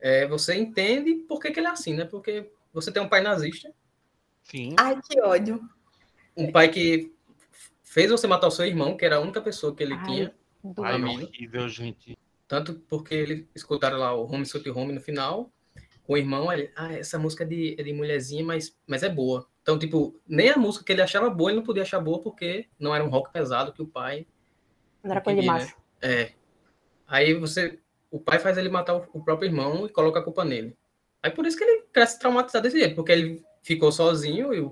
é, você entende por que, que ele é assim, né? Porque você tem um pai nazista, Sim. Ai, que ódio. um pai que fez você matar o seu irmão, que era a única pessoa que ele Ai, tinha, Do- Ai, horrível, gente. tanto porque ele escutaram lá o Home Sweet Home no final, com o irmão, ele, ah, essa música é de, é de mulherzinha, mas, mas é boa. Então, tipo, nem a música que ele achava boa, ele não podia achar boa porque não era um rock pesado que o pai Não era coisa de macho. É. Aí você. O pai faz ele matar o, o próprio irmão e coloca a culpa nele. Aí por isso que ele cresce traumatizado desse jeito, porque ele ficou sozinho e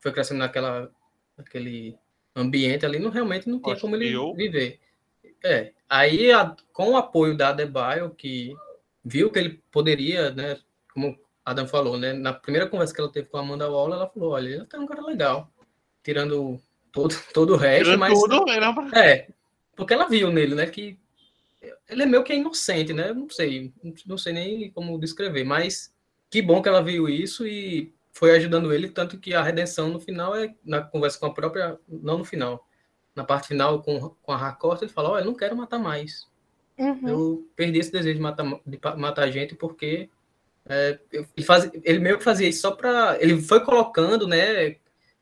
foi crescendo naquela, naquele ambiente ali, não, realmente não tinha como ele viver. É. Aí, a- com o apoio da Adebayo, que viu que ele poderia, né? Como Adam falou, né? Na primeira conversa que ela teve com a Amanda Waller, ela falou: olha, ele é um cara legal. Tirando todo, todo o resto, Tirando mas. tudo, É, porque ela viu nele, né, que ele é meio que inocente, né? Não sei, não sei nem como descrever, mas que bom que ela viu isso e foi ajudando ele, tanto que a redenção no final é na conversa com a própria, não no final, na parte final com, com a Harcourt, ele fala, olha, eu não quero matar mais. Uhum. Eu perdi esse desejo de matar, de matar gente porque é, ele, faz, ele meio que fazia isso só para. Ele foi colocando, né,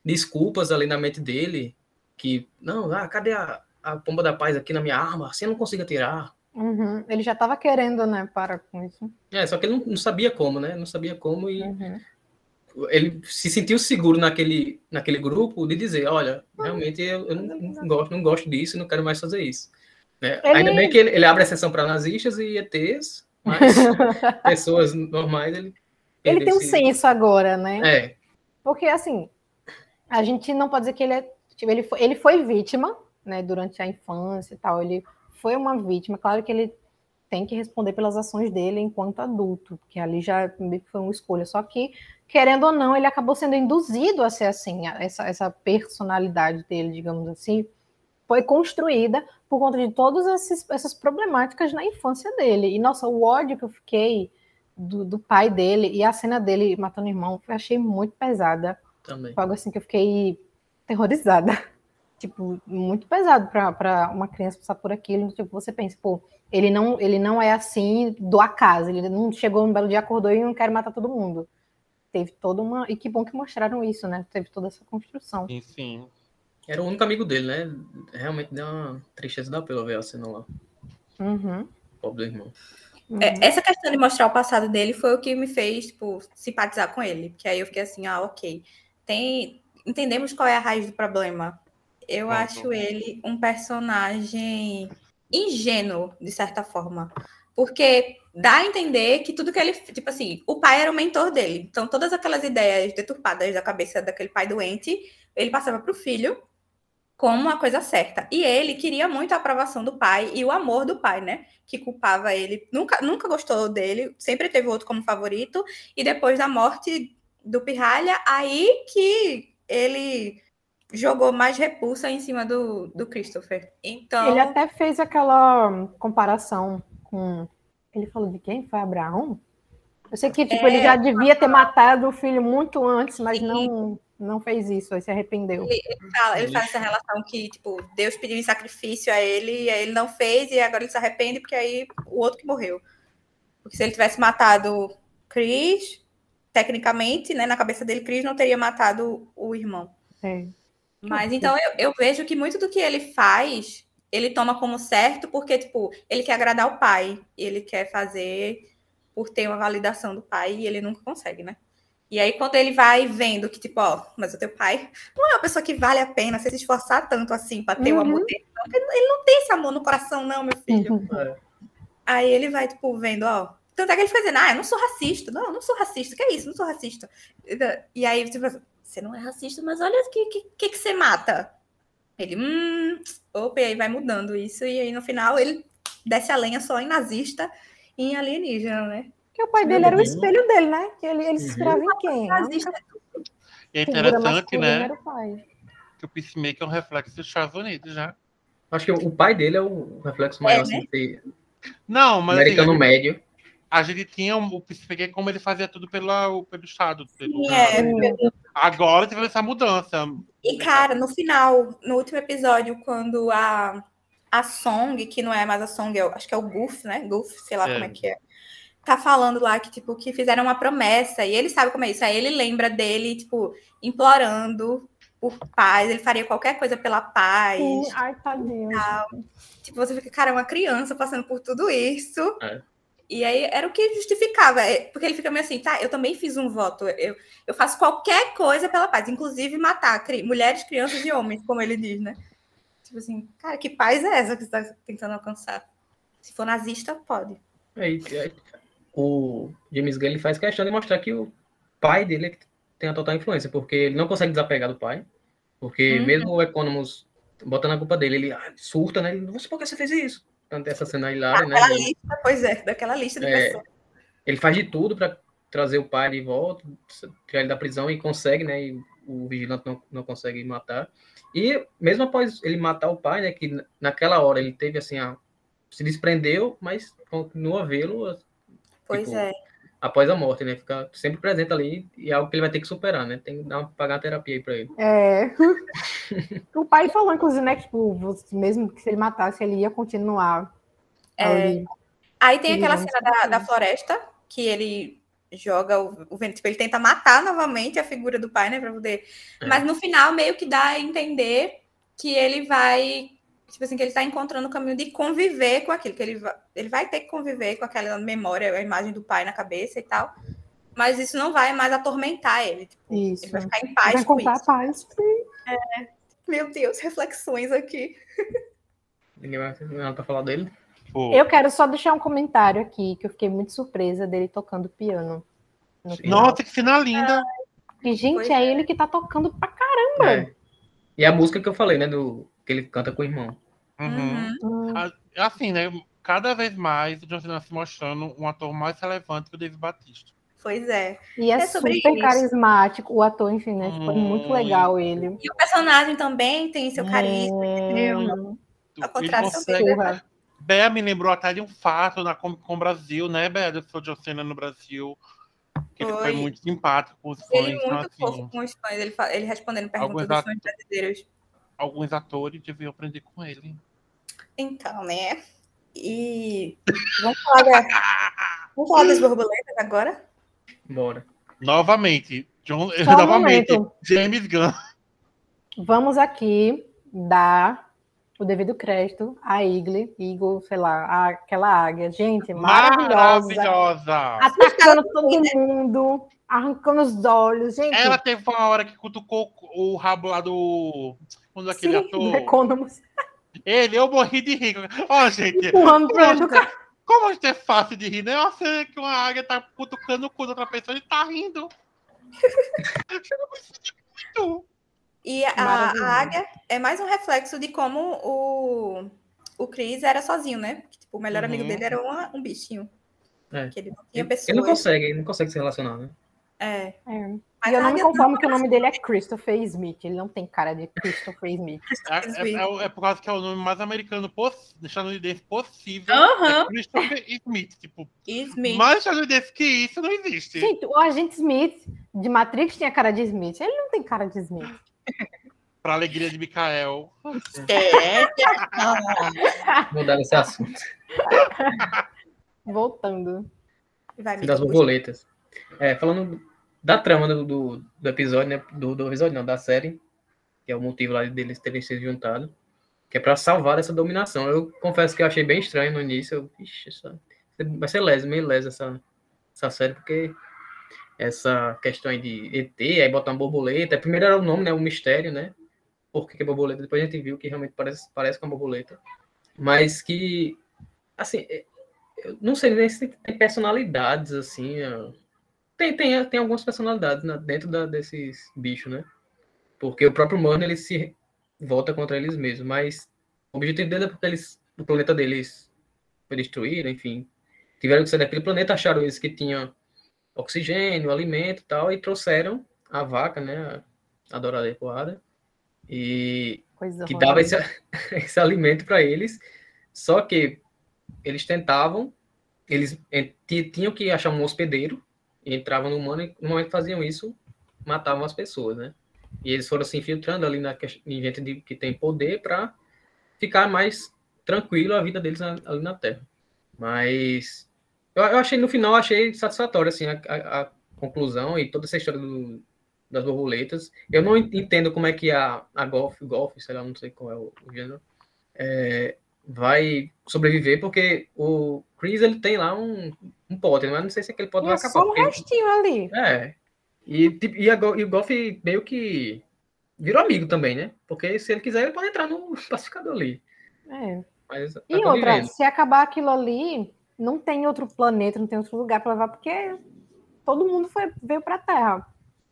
desculpas ali na mente dele, que, não, ah, cadê a, a pomba da paz aqui na minha arma? Assim eu não consigo atirar. Uhum. Ele já tava querendo, né? Parar com isso. É, só que ele não, não sabia como, né? Não sabia como e Uhum. Ele se sentiu seguro naquele, naquele grupo de dizer, olha, realmente eu, eu não, não gosto, não gosto disso, não quero mais fazer isso. Né? Ele- Ainda bem que ele, ele abre exceção para nazistas e ETs, mas pessoas normais ele. Ele tem um senso agora, né? É, Porque, assim, a gente não pode dizer que ele é. Tipo, ele, foi, ele foi vítima, né, durante a infância e tal. Ele foi uma vítima. Claro que ele tem que responder pelas ações dele enquanto adulto, porque ali já foi uma escolha. Só que, querendo ou não, ele acabou sendo induzido a ser assim. a- Essa, essa personalidade dele, digamos assim, foi construída por conta de todas esses- essas problemáticas na infância dele. E, nossa, o ódio que eu fiquei do, do pai dele e a cena dele matando o irmão, eu achei muito pesada. também. Foi algo assim que eu fiquei terrorizada. Tipo, muito pesado para uma criança passar por aquilo. Tipo, você pensa, pô, ele não, ele não é assim do acaso. Ele não chegou um belo dia, acordou e não quer matar todo mundo. Teve toda uma. E que bom que mostraram isso, né? Teve toda essa construção. Sim. Era o único amigo dele, né? Realmente deu uma tristeza da pela ver a cena lá. Uhum. Pobre do irmão. É, essa questão de mostrar o passado dele foi o que me fez, tipo, simpatizar com ele. Porque aí eu fiquei assim, ah, ok. Tem... Entendemos qual é a raiz do problema. Eu Uhum. acho ele um personagem ingênuo, de certa forma. Porque dá a entender que tudo que ele. Tipo assim, o pai era o mentor dele. Então, todas aquelas ideias deturpadas da cabeça daquele pai doente, ele passava para o filho. como uma coisa certa. E ele queria muito a aprovação do pai e o amor do pai, né? Que culpava ele. Nunca, nunca gostou dele, sempre teve outro como favorito. E depois da morte do Pirralha, aí que ele jogou mais repulsa em cima do, do Christopher. Então. Ele até fez aquela comparação com. Ele falou de quem? Foi Abraão? Eu sei que tipo, é, ele já devia ter matado o filho muito antes, mas sim. não não fez isso, aí se arrependeu. Ele, ele, fala, ele faz essa relação que, tipo, Deus pediu em sacrifício a ele, e aí ele não fez, e agora ele se arrepende, porque aí o outro que morreu. Porque se ele tivesse matado Chris, tecnicamente, né, na cabeça dele, Chris não teria matado o irmão. É. Mas então eu, eu vejo que muito do que ele faz, ele toma como certo, porque, tipo, ele quer agradar o pai, ele quer fazer por ter uma validação do pai, e ele nunca consegue, né? E aí, quando ele vai vendo que, tipo, ó, mas o teu pai não é uma pessoa que vale a pena você se esforçar tanto assim para ter uhum. o amor dele. Ele não tem esse amor no coração, não, meu filho. Uhum. É. Aí ele vai, tipo, vendo, ó. Tanto é que ele fica dizendo, ah, eu não sou racista. Não, eu não sou racista. Que é isso? Não sou racista. E aí, tipo, você não é racista, mas olha o que, que, que, que você mata. Ele, hum, opa, e aí vai mudando isso. E aí, no final, ele desce a lenha só em nazista e em alienígena, né? Que o pai dele era o espelho dele, né? Que ele, ele se inspirava em quem? E é interessante, né? Que o Peacemaker é um reflexo dos Estados Unidos já. Acho que o pai dele é o reflexo maior, é, assim, né? Não, mas. Americano assim, médio. A gente tinha o Peacemaker como ele fazia tudo pelo, pelo Estado. Pelo, é, Agora teve essa mudança. E, cara, no final, no último episódio, quando a, a Song, que não é mais a Song, é, acho que é o Goof, né? Goof, sei lá é. como é que é tá falando lá que, tipo, que fizeram uma promessa, e ele sabe como é isso. Aí ele lembra dele, tipo, implorando por paz, ele faria qualquer coisa pela paz. Sim, ai, tadinho. Tipo, você fica, cara, é uma criança passando por tudo isso. É. E aí era o que justificava, é, porque ele fica meio assim, tá, eu também fiz um voto, eu, eu faço qualquer coisa pela paz, inclusive matar cri mulheres, crianças e homens, como ele diz, né? Tipo assim, cara, que paz é essa que você está tentando alcançar? Se for nazista, pode. É, o James Gunn ele faz questão de mostrar que o pai dele é tem a total influência, porque ele não consegue desapegar do pai, porque uhum. mesmo o Economos botando a culpa dele, ele ah, surta, né? Ele, por que você fez isso? Essa cena hilária, né? Daquela lista, pois é, daquela lista de é, pessoas. Ele faz de tudo para trazer o pai de volta, tirar ele da prisão e consegue, né? E o vigilante não, não consegue matar. E mesmo após ele matar o pai, né? Que naquela hora ele teve assim, a, se desprendeu, mas continua a vê-lo Pois tipo, é. Após a morte, né? Ficar sempre presente ali e é algo que ele vai ter que superar, né? Tem que dar uma, pagar a terapia aí pra ele. É. o pai falou, inclusive, né? Que, tipo, mesmo que se ele matasse, ele ia continuar. É. Aí tem aquela cena da, da floresta, que ele joga o, o vento, tipo, ele tenta matar novamente a figura do pai, né, para poder. É. Mas no final meio que dá a entender que ele vai tipo assim, que ele está encontrando o caminho de conviver com aquilo, que ele vai, ele vai ter que conviver com aquela memória, a imagem do pai na cabeça e tal. Mas isso não vai mais atormentar ele. Tipo, isso. Ele vai ficar em paz vai com isso. paz. É, meu Deus, reflexões aqui. Ninguém vai nada pra falar dele? Pô. Eu quero só deixar um comentário aqui, que eu fiquei muito surpresa dele tocando piano. Nossa, que cena linda! E, gente, é, é ele que tá tocando pra caramba. É. E a música que eu falei, né, do que ele canta com o irmão. Uhum. Uhum. Assim, né? Cada vez mais o John Cena se mostrando um ator mais relevante que o David Batista. Pois é. E é, é super isso. carismático. O ator, enfim, né? Foi muito legal ele. E o personagem também tem seu carisma, entendeu? A contração Bea me lembrou até de um fato na com, com o Brasil, né, Bea? Do John Cena no Brasil. Que foi. ele foi muito simpático com os fãs. Ele muito então, fofo assim, com os fãs. Ele, ele respondendo perguntas dos fãs brasileiros alguns atores deviam aprender com ele. Então, né? E vamos falar, da... vamos falar das borboletas agora? Bora. Novamente, John... novamente, James Gunn. Vamos aqui dar o devido crédito à Igle, Eagle, sei lá, aquela águia. Gente, maravilhosa. Maravilhosa. Atacando todo mundo, arrancando os olhos, gente. Ela teve uma hora que cutucou o rabo lá do quando aquele Sim, ator. Economos. Ele, eu morri de rir. Ó, oh, gente. Empurrando como, a gente é, como a gente é fácil de rir, né? Eu sei que uma águia tá cutucando o cu da outra pessoa e tá rindo. muito. E a, a águia é mais um reflexo de como o, o Chris era sozinho, né? Tipo, o melhor amigo Uhum. dele era uma- um bichinho. É. Que ele não tinha pessoas. ele não consegue, ele não consegue se relacionar, né? É. É. Mas E eu não me conformo que o nome dele é Christopher Smith. Ele não tem cara de Christopher Smith. É, é- é é por causa que é o nome mais americano poss- estadunidense possível. Aham. É Christopher Smith. Tipo, Smith. mais estadunidense que isso não existe. Gente, o agente Smith de Matrix tinha cara de Smith. Ele não tem cara de Smith. Pra alegria de Mikael. É. Mudar esse assunto. Voltando. Vai, das borboletas. É, falando da trama do, do, do episódio, né? Do, do episódio, não, da série, que é o motivo lá deles terem se juntado, que é pra salvar essa dominação. Eu confesso que eu achei bem estranho no início. Eu, Ixi, essa, vai ser meio lesa essa, essa série, porque essa questão aí de ET, aí botar uma borboleta. Primeiro era o nome, né? O mistério, né? Por que que é borboleta? Depois a gente viu que realmente parece, parece com uma borboleta. Mas que, assim, eu não sei nem se tem personalidades, assim. Tem, tem, tem algumas personalidades né, dentro da- desses bichos, né? Porque o próprio Mano, ele se volta contra eles mesmos, mas o objetivo dele é porque eles, o planeta deles foi destruído, enfim. Tiveram que sair daquele planeta, acharam eles que tinham oxigênio, alimento e tal, e trouxeram a vaca, né? A dourada e. E Coisa que dava esse, esse alimento para eles, só que eles tentavam, eles ti- tinham que achar um hospedeiro, entravam no humano, e no momento que faziam isso, matavam as pessoas, né? E eles foram se infiltrando ali na em gente de- que tem poder para ficar mais tranquilo a vida deles na- ali na Terra. Mas eu, eu achei, no final, achei satisfatório, assim, a, a- a conclusão e toda essa história do- das borboletas. Eu não en- entendo como é que a, a Golf, Golf, sei lá, não sei qual é o, o gênero, é, vai sobreviver, porque o Chris, ele tem lá um, um pote, mas não sei se aquele pote E vai é acabar. só um restinho ali. é. E, tipo, e, a e o Golf meio que virou amigo também, né? Porque se ele quiser, ele pode entrar no pacificador ali. É. Mas tá E outra, se acabar aquilo ali, não tem outro planeta, não tem outro lugar para levar, porque todo mundo foi, veio para a Terra.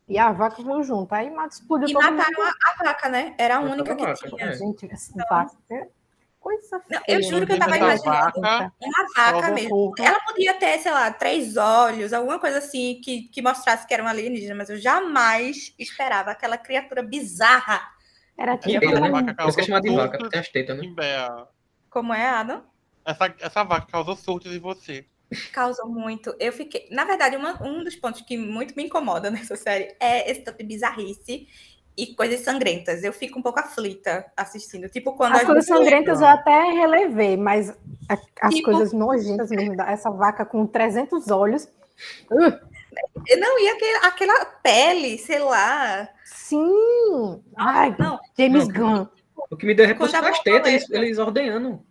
E a vaca veio junto. Aí mata, explodiu E todo mataram mundo. a, a vaca, né? Era a única a que vaca, tinha. é. Gente, essa vaca. Coisa Não, feia, eu juro que eu né? tava imaginando vaca, uma vaca mesmo. Ela podia ter, sei lá, três olhos, alguma coisa assim que, que mostrasse que era uma alienígena, mas eu jamais esperava aquela criatura bizarra. Era tipo. feio, né? vaca que é chamado de vaca, tem as tetas, né? Bea. Como é, Adam? Essa, essa vaca causou surtos em você. Causou muito. Eu fiquei. Na verdade, uma- um dos pontos que muito me incomoda nessa série é esse tanto de bizarrice e coisas sangrentas. Eu fico um pouco aflita assistindo. Tipo, quando As coisas sangrentas eu até relevei, mas a- as Tipo- coisas nojentas mesmo, essa vaca com 300 olhos. Uh, Não, e aquele- aquela pele, sei lá. sim! Ai, Não, James Não. Gunn. O que me deu repulso foi as tetas, eles, eles ordenhando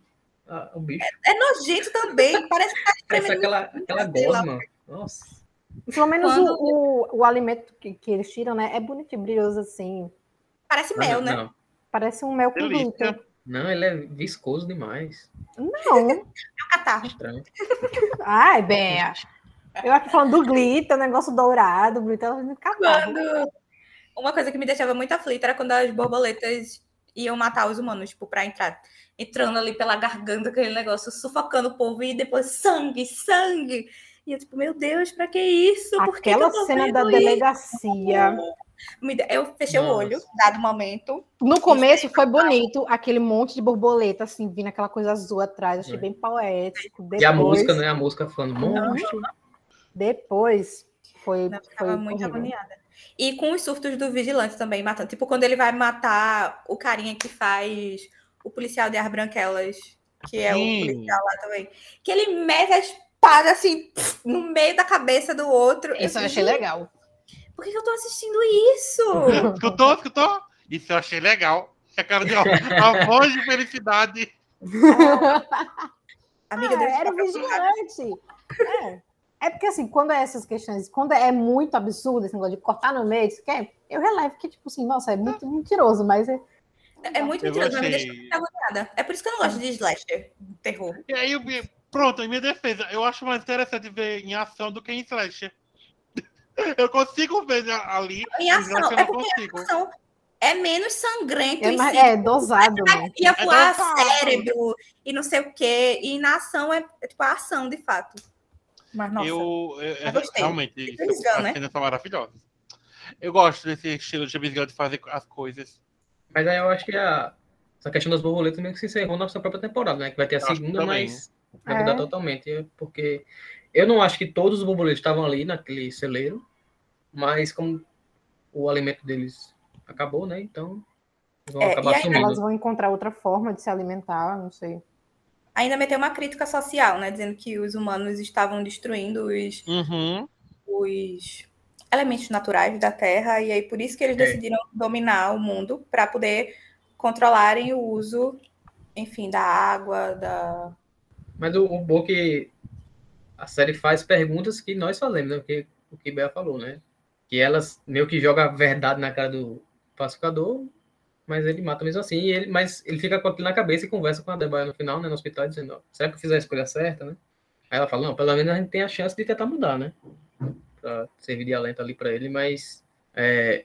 a- o bicho. é nojento também. Parece que tá Parece aquela, aquela gosma. Nossa. Pelo menos Quando- o, o, o alimento que, que eles tiram, né? É bonito e brilhoso, assim. Parece mel, não, né? Não, Parece um mel com glúten. não, ele é viscoso demais. Não. É um catarro. Estranho. Ai, Bea. Eu aqui falando do glitter, o negócio dourado, o glitter ela catarro. Quando... Uma coisa que me deixava muito aflita era quando as borboletas iam matar os humanos, tipo, pra entrar. Entrando ali pela garganta, aquele negócio, sufocando o povo, e depois sangue, sangue. E eu, tipo, meu Deus, pra que isso? Por que que Aquela eu tô cena da isso? delegacia. Eu fechei o Nossa. olho, dado momento. No começo foi bonito, aquele monte de borboleta, assim, vindo aquela coisa azul atrás. Achei É. bem poético. Depois, E a música, né? A música falando monstro. Depois foi, Eu foi muito horrível. agoniada. E com os surtos do vigilante também, matando. Tipo, quando ele vai matar o carinha que faz o policial de As Branquelas, que é Sim. o policial lá também. Que ele mete a espada assim, no meio da cabeça do outro. Isso eu fico, achei legal. Por que que eu tô assistindo isso? Escutou? Escutou? Isso eu achei legal. É cara de a voz de felicidade. Amiga, Ah, era vigilante. É. É porque, assim, quando é essas questões, quando é muito absurdo esse negócio de cortar no meio, isso quer, eu relevo que, tipo assim, nossa, é muito mentiroso, mas é. É muito Eu mentiroso, mas me deixa agoniada. É por isso que eu não gosto de slasher, terror. E aí, eu pronto, em minha defesa, eu acho mais interessante ver em ação do que em slasher. Eu consigo ver ali. Em ação, eu é não porque consigo. ação, é menos sangrento É, em mais- si. é dosado, né? Ia É voar dosado. cérebro e não sei o quê. E na ação é, é tipo a ação, de fato. Mas, nossa, eu, eu- eu gostei. realmente, isso, né? cenas são maravilhosas. Eu gosto desse estilo de James Gunn de fazer as coisas. Mas aí eu acho que a, essa questão das borboletas meio que se encerrou na sua própria temporada, né? Que vai ter a que segunda, também. mas vai É. mudar totalmente. Porque eu não acho que todos os borboletos estavam ali naquele celeiro, mas como o alimento deles acabou, né? Então vão É, acabar e aí sumindo. Elas vão encontrar outra forma de se alimentar, não sei. ainda meteu uma crítica social, né? Dizendo que os humanos estavam destruindo os, Uhum. os elementos naturais da Terra. E aí, por isso que eles É. decidiram dominar o mundo para poder controlarem o uso, enfim, da água, da. Mas o, o bom é que a série faz perguntas que nós fazemos, né? O que o que Bea falou, né? Que elas meio que jogam a verdade na cara do pacificador, mas ele mata mesmo assim. Ele, mas ele fica com aquilo na cabeça e conversa com a Debaia no final, né? No hospital, dizendo: será que eu fiz a escolha certa, né? Aí ela fala: não, pelo menos a gente tem a chance de tentar mudar, né? Pra servir de alento ali para ele, mas é,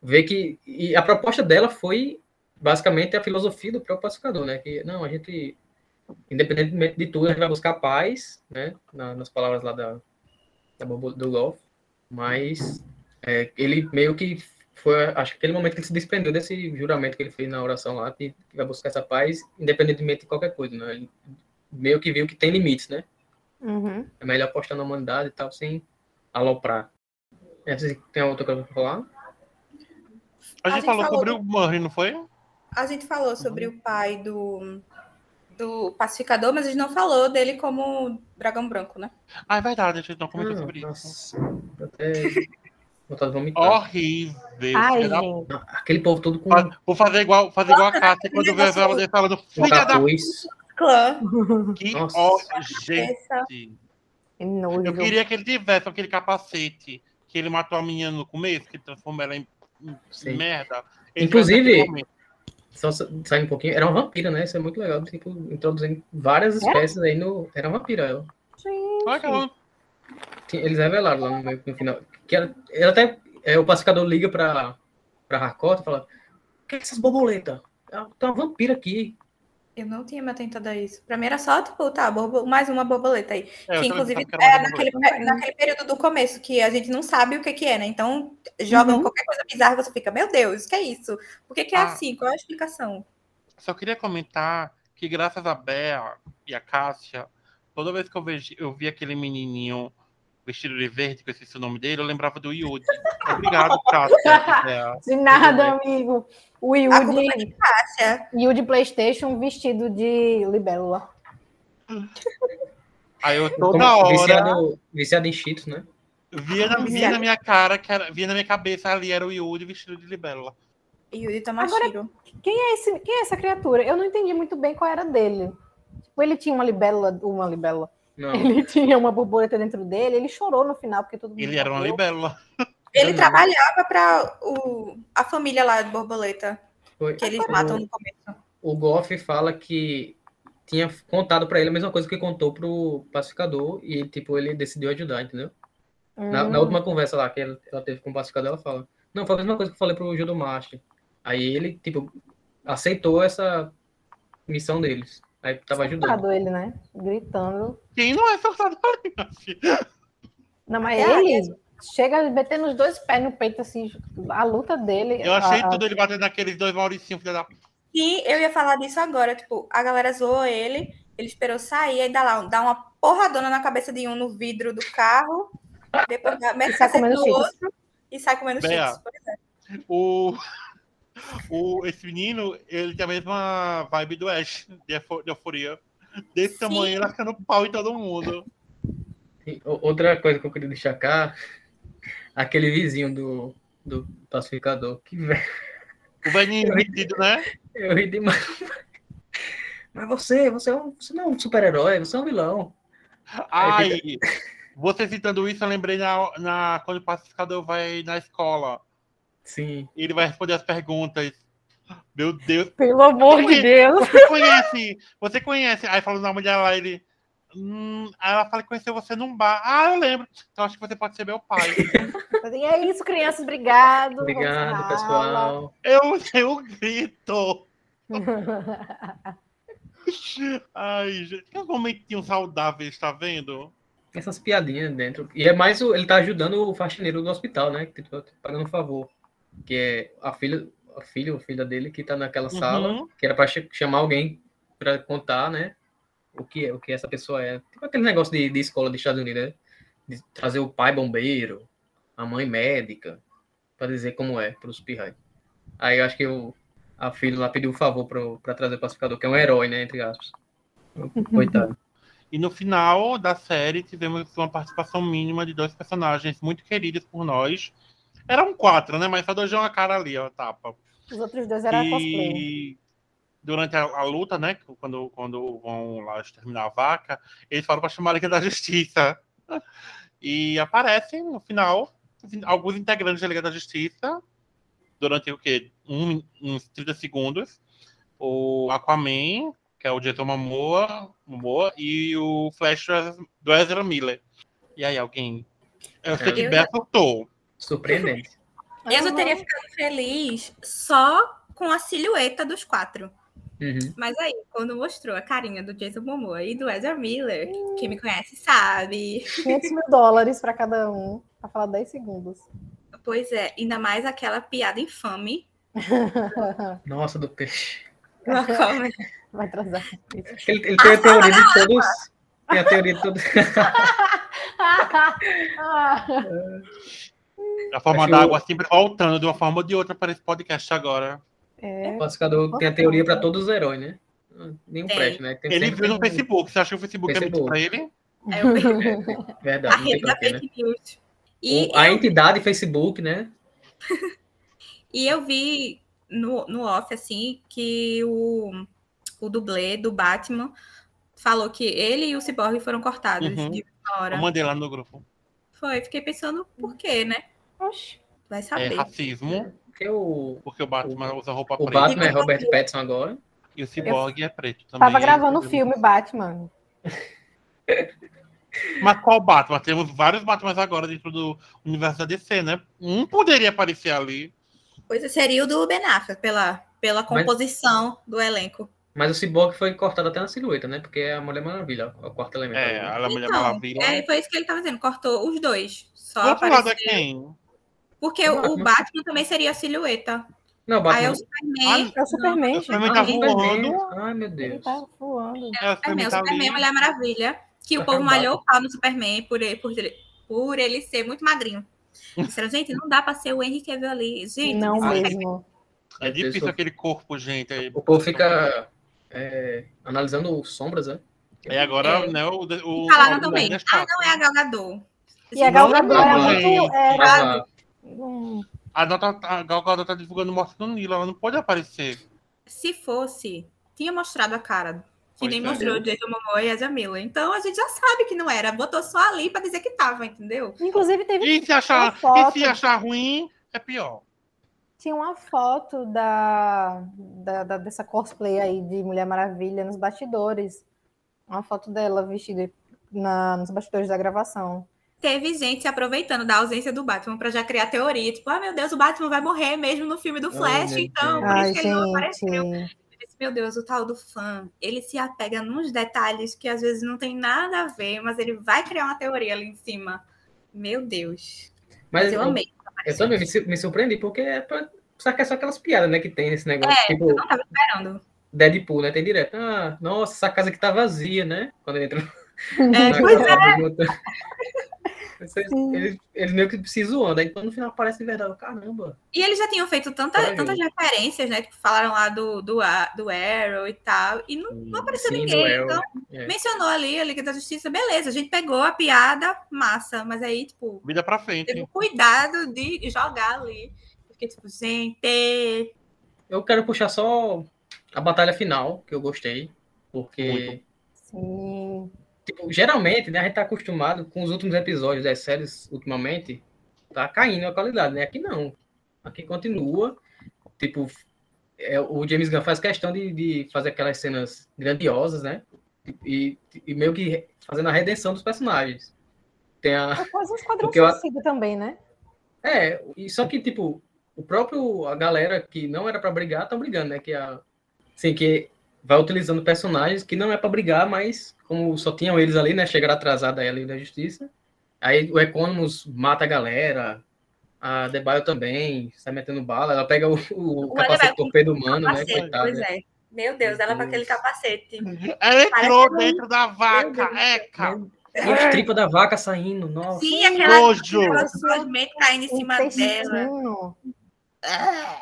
ver que. E a proposta dela foi basicamente a filosofia do próprio pacificador, né? Que não, a gente independentemente de tudo, a gente vai buscar paz, né? na- nas palavras lá da, da do Golf. Mas é, ele meio que foi, acho que aquele momento que ele se desprendeu desse juramento que ele fez na oração lá, que, que vai buscar essa paz, independentemente de qualquer coisa, né? Ele meio que viu que tem limites, né? Uhum. É melhor apostar na humanidade e tal, sem aloprar. É, tem outra coisa pra falar? A A gente gente falou falou sobre do- o Murray, não foi? A gente falou sobre o pai do, do pacificador, mas a gente não falou dele como dragão branco, né? Ah, é verdade, a gente não comentou Ah, sobre isso. nossa, até vomitar. Horrível. Ai. Aquele povo todo com Vou fazer igual, fazer igual a Cássia quando vê ela dele falando filha da. Clã. que Nossa. gente. Eu queria que ele tivesse aquele capacete que ele matou a menina no começo, que transformou ela em, em merda. Ele Inclusive-. Só saindo um pouquinho, era uma vampira, né? Isso é muito legal. Tipo, introduzindo várias espécies aí no. Era uma vampira ela. Olha ela- Tinha- Eles revelaram lá no, meio- no final. Que ela, ela até. é, o pacificador liga pra, pra Harcourt e fala: O que é essas borboletas? Ah, Tem uma vampira aqui. Eu não tinha me atentado a isso. Pra mim era só, tipo, tá, mais uma borboleta aí. É, que inclusive é naquele, naquele período do começo, que a gente não sabe o que, que é, né? Então, jogam Uhum. qualquer coisa bizarra e você fica, meu Deus, o que é isso? Por que, que é Ah. assim? Qual é a explicação? Só queria comentar que graças a Bea e a Cássia, toda vez que eu, vejo, eu vi aquele menininho vestido de verde, que eu esqueci o nome dele, eu lembrava do Yudi. Obrigado, Cássia. De nada, amigo. O Yudi, é. Yudi PlayStation vestido de libélula. Aí eu Como toda hora Viciado, viciado em Cheetos, né? via na, via na minha cara, que era, via na minha cabeça ali era o Yudi vestido de libélula. Yuri Tamashiro. Quem é, esse, quem é essa criatura? Eu não entendi muito bem qual era dele. Tipo, ele tinha uma libélula, uma libélula. Não. Ele tinha uma borboleta dentro dele, ele chorou no final, porque todo mundo Ele era uma libélula. Ele Não. trabalhava para a família lá de borboleta, Foi. que eles O- matam no começo. o Goff fala que tinha contado pra ele a mesma coisa que contou pro pacificador e, tipo, ele decidiu ajudar, entendeu? Na, na Hum. última conversa lá que ela, ela teve com o pacificador, ela fala: Não, foi a mesma coisa que eu falei pro Judomaster. Aí ele, tipo, aceitou essa missão deles. Aí tava ajudando. Ele, né? Gritando. Quem não é ali, minha filha? Não, mas É, ele chega a meter nos dois pés no peito, assim, a luta dele. Eu achei a- a- tudo ele batendo naqueles dois Mauricinhos, filha da. E eu ia falar disso agora, tipo, a galera zoou ele, ele esperou sair, aí dá lá, dá uma porradona na cabeça de um no vidro do carro, depois dá- mete sai cacete comendo no Cheetos. outro e sai comendo Bea. cheetos. Pois é. O, o, esse menino, ele tem a mesma vibe do Ash, de euforia. Desse tamanho, ele arcando pau em todo mundo. Outra coisa que eu queria destacar: aquele vizinho do, do pacificador. Que velho. O velhinho metido, né? Eu ri demais. Mas você, você, é um, você não é um super-herói, você é um vilão. Ai, você citando isso, eu lembrei na, na, quando o pacificador vai na escola. Sim. Ele vai responder as perguntas. Meu Deus. Pelo amor de. Deus. Você conhece? Você conhece? Aí fala o nome dela, ele. Hum, aí ela fala que conheceu você num bar. Ah, eu lembro. Então acho que você pode ser meu pai. E é isso, crianças, obrigado. Obrigado, pessoal. eu, eu grito. Ai, gente, que momentinhos saudáveis, tá vendo? Essas piadinhas dentro. E é mais o, ele tá ajudando o faxineiro do hospital, né? Que tá pagando um favor. Que é a filha, a filha ou filha dele que tá naquela sala, Uhum. que era pra ch- chamar alguém pra contar, né? O que, é- o que essa pessoa é. Tipo aquele negócio de, de escola dos Estados Unidos, né? De trazer o pai bombeiro, a mãe médica, pra dizer como é pros pirrais. Aí eu acho que o, a filha lá pediu um favor pro, pra trazer o pacificador, que é um herói, né? Entre aspas. Coitado. E no final da série tivemos uma participação mínima de dois personagens muito queridos por nós. Eram quatro, né? Mas só dois deu uma cara ali, ó, tapa. Os outros dois eram cosplay. E durante a, a luta, né? Quando, quando vão lá exterminar a vaca, eles falam para chamar a Liga da Justiça. E aparecem no final alguns integrantes da Liga da Justiça durante o quê? Um, uns 30 segundos. O Aquaman, que é o Jason Momoa, Momoa e o Flash do Ezra Miller. E aí, alguém? Eu sei que Eu- Beto acertou. Surpreendente. Eu só teria ficado feliz só com a silhueta dos quatro. Uhum. Mas aí, quando mostrou a carinha do Jason Momoa e do Ezra Miller, quem me conhece sabe. 500 mil dólares para cada um, pra falar 10 segundos. Pois é, ainda mais aquela piada infame. Nossa, do peixe. Vai trazer. Ele, ele tem a teoria de todos. Tem a teoria de todos. A forma Acho da água sempre voltando de uma forma ou de outra para esse podcast agora. É, O pacificador tem a teoria para todos os heróis, né? Nenhum Tem. presta, né? Tem Ele viu no Facebook. Você acha que o Facebook, é Facebook. muito pra ele? É o- a Verdade, não tem rede da porquê, né? fake news. E, O- a eu, entidade Facebook, né? e eu vi no, no off, assim, que o, o dublê do Batman falou que ele e o Cyborg foram cortados Uhum. de uma hora. Eu mandei lá no grupo. Foi, fiquei pensando por quê, né? Oxi. Vai É saber. racismo, Porque o, porque o Batman usa roupa o preta Batman é Robert Pattinson agora. e o Cyborg é preto também. Tava gravando o filme Batman. Mas qual Batman? Temos vários Batmans agora dentro do universo da DC, né? Um poderia aparecer ali. Pois seria o do Ben Affleck, pela, pela composição do elenco. Mas o Cyborg foi cortado até na silhueta, né? Porque é a Mulher Maravilha, o quarto elemento. É, ali. a Mulher Então, Maravilha. é, foi isso que ele tava dizendo, cortou os dois. Só outro lado é quem? Porque O o, o Batman. Batman também seria a silhueta. Não, o Aí é Batman. o Superman. É o Superman, o Superman gente. tá Ah, voando. Ai, meu Ele Deus. tá voando. É, o É, o Superman tá Superman ali. Mulher Maravilha. Que o povo Acabado. malhou o pau no Superman por ele, por ele, por ele ser muito magrinho. Disseram, gente, não dá pra ser o Henry Cavill ali. Gente, Não é- mesmo. É difícil aquele corpo, gente. Aí, O povo fica é, analisando sombras, né? aí agora, É. né, o, o, E falaram o- também, o- ah, não é a Gal Gadot. E a Não Gal é Batman, muito. gente. Era, Ah, hum, A, a Gal Gadot tá divulgando morte no Nilo, ela não pode aparecer. Se fosse, tinha mostrado a cara. Que Pois nem é. mostrou o Jason Momoa e a Jamila. Então a gente já sabe que não era. Botou só ali pra dizer que tava, entendeu? Inclusive, teve E se achar, e se achar ruim, é pior. Tinha uma foto da, da- da- dessa cosplay aí de Mulher Maravilha nos bastidores. Uma foto dela vestida na, nos bastidores da gravação. Teve gente se aproveitando da ausência do Batman pra já criar teoria. Tipo, ah, meu Deus, o Batman vai morrer mesmo no filme do Flash. meu então, por Ai, isso que ele não apareceu. gente. Eu disse, Meu Deus, o tal do fã, ele se apega nos detalhes que às vezes não tem nada a ver, mas ele vai criar uma teoria ali em cima. Meu Deus. Mas, Mas eu eu, amei. eu também me, su- me surpreendi, porque é pra, só que é só aquelas piadas, né, que tem nesse negócio. É, tipo, Eu não tava esperando. Deadpool, né? Tem direto. Ah, nossa, essa casa aqui tá vazia, né? Quando ele entra É, pois junto. Eles, eles, meio que se zoando, aí quando no final parece de verdade. Caramba. E eles já tinham feito tanta, tantas referências, né? Que falaram lá do, do, A- do Arrow e tal. E não, não apareceu Sim, ninguém. Então, É. mencionou ali a Liga da Justiça, beleza. A gente pegou a piada, massa. Mas aí, tipo, Vida pra teve frente. cuidado de jogar ali. Fiquei tipo, gente. Eu quero puxar só a batalha final, que eu gostei. Porque, Muito. Sim. Tipo, geralmente, né, a gente tá acostumado com os últimos episódios das séries, ultimamente, tá caindo a qualidade, né? Aqui não. Aqui continua. Tipo, é, o James Gunn faz questão de, de fazer aquelas cenas grandiosas, né? e, e meio que fazendo a redenção dos personagens. Tem a, É quase um esquadrão eu- suicida também, né? É, e só que, tipo, o próprio, a galera que não era pra brigar, estão brigando, né? Que a, assim, que vai utilizando personagens que não é pra brigar, mas como só tinham eles ali, né? Chegaram atrasada aí ali da justiça. Aí o Economus mata a galera, a Debaio também, sai metendo bala, ela pega o, o O capacete com torpedo humano, né? Capacete, Coitada. pois é. Meu Deus, ela com aquele capacete. Ela entrou Parece um- dentro da vaca, eca. E as tripas da vaca saindo, nossa. Sim, aquela Nojo. caindo em cima dela. Intestino.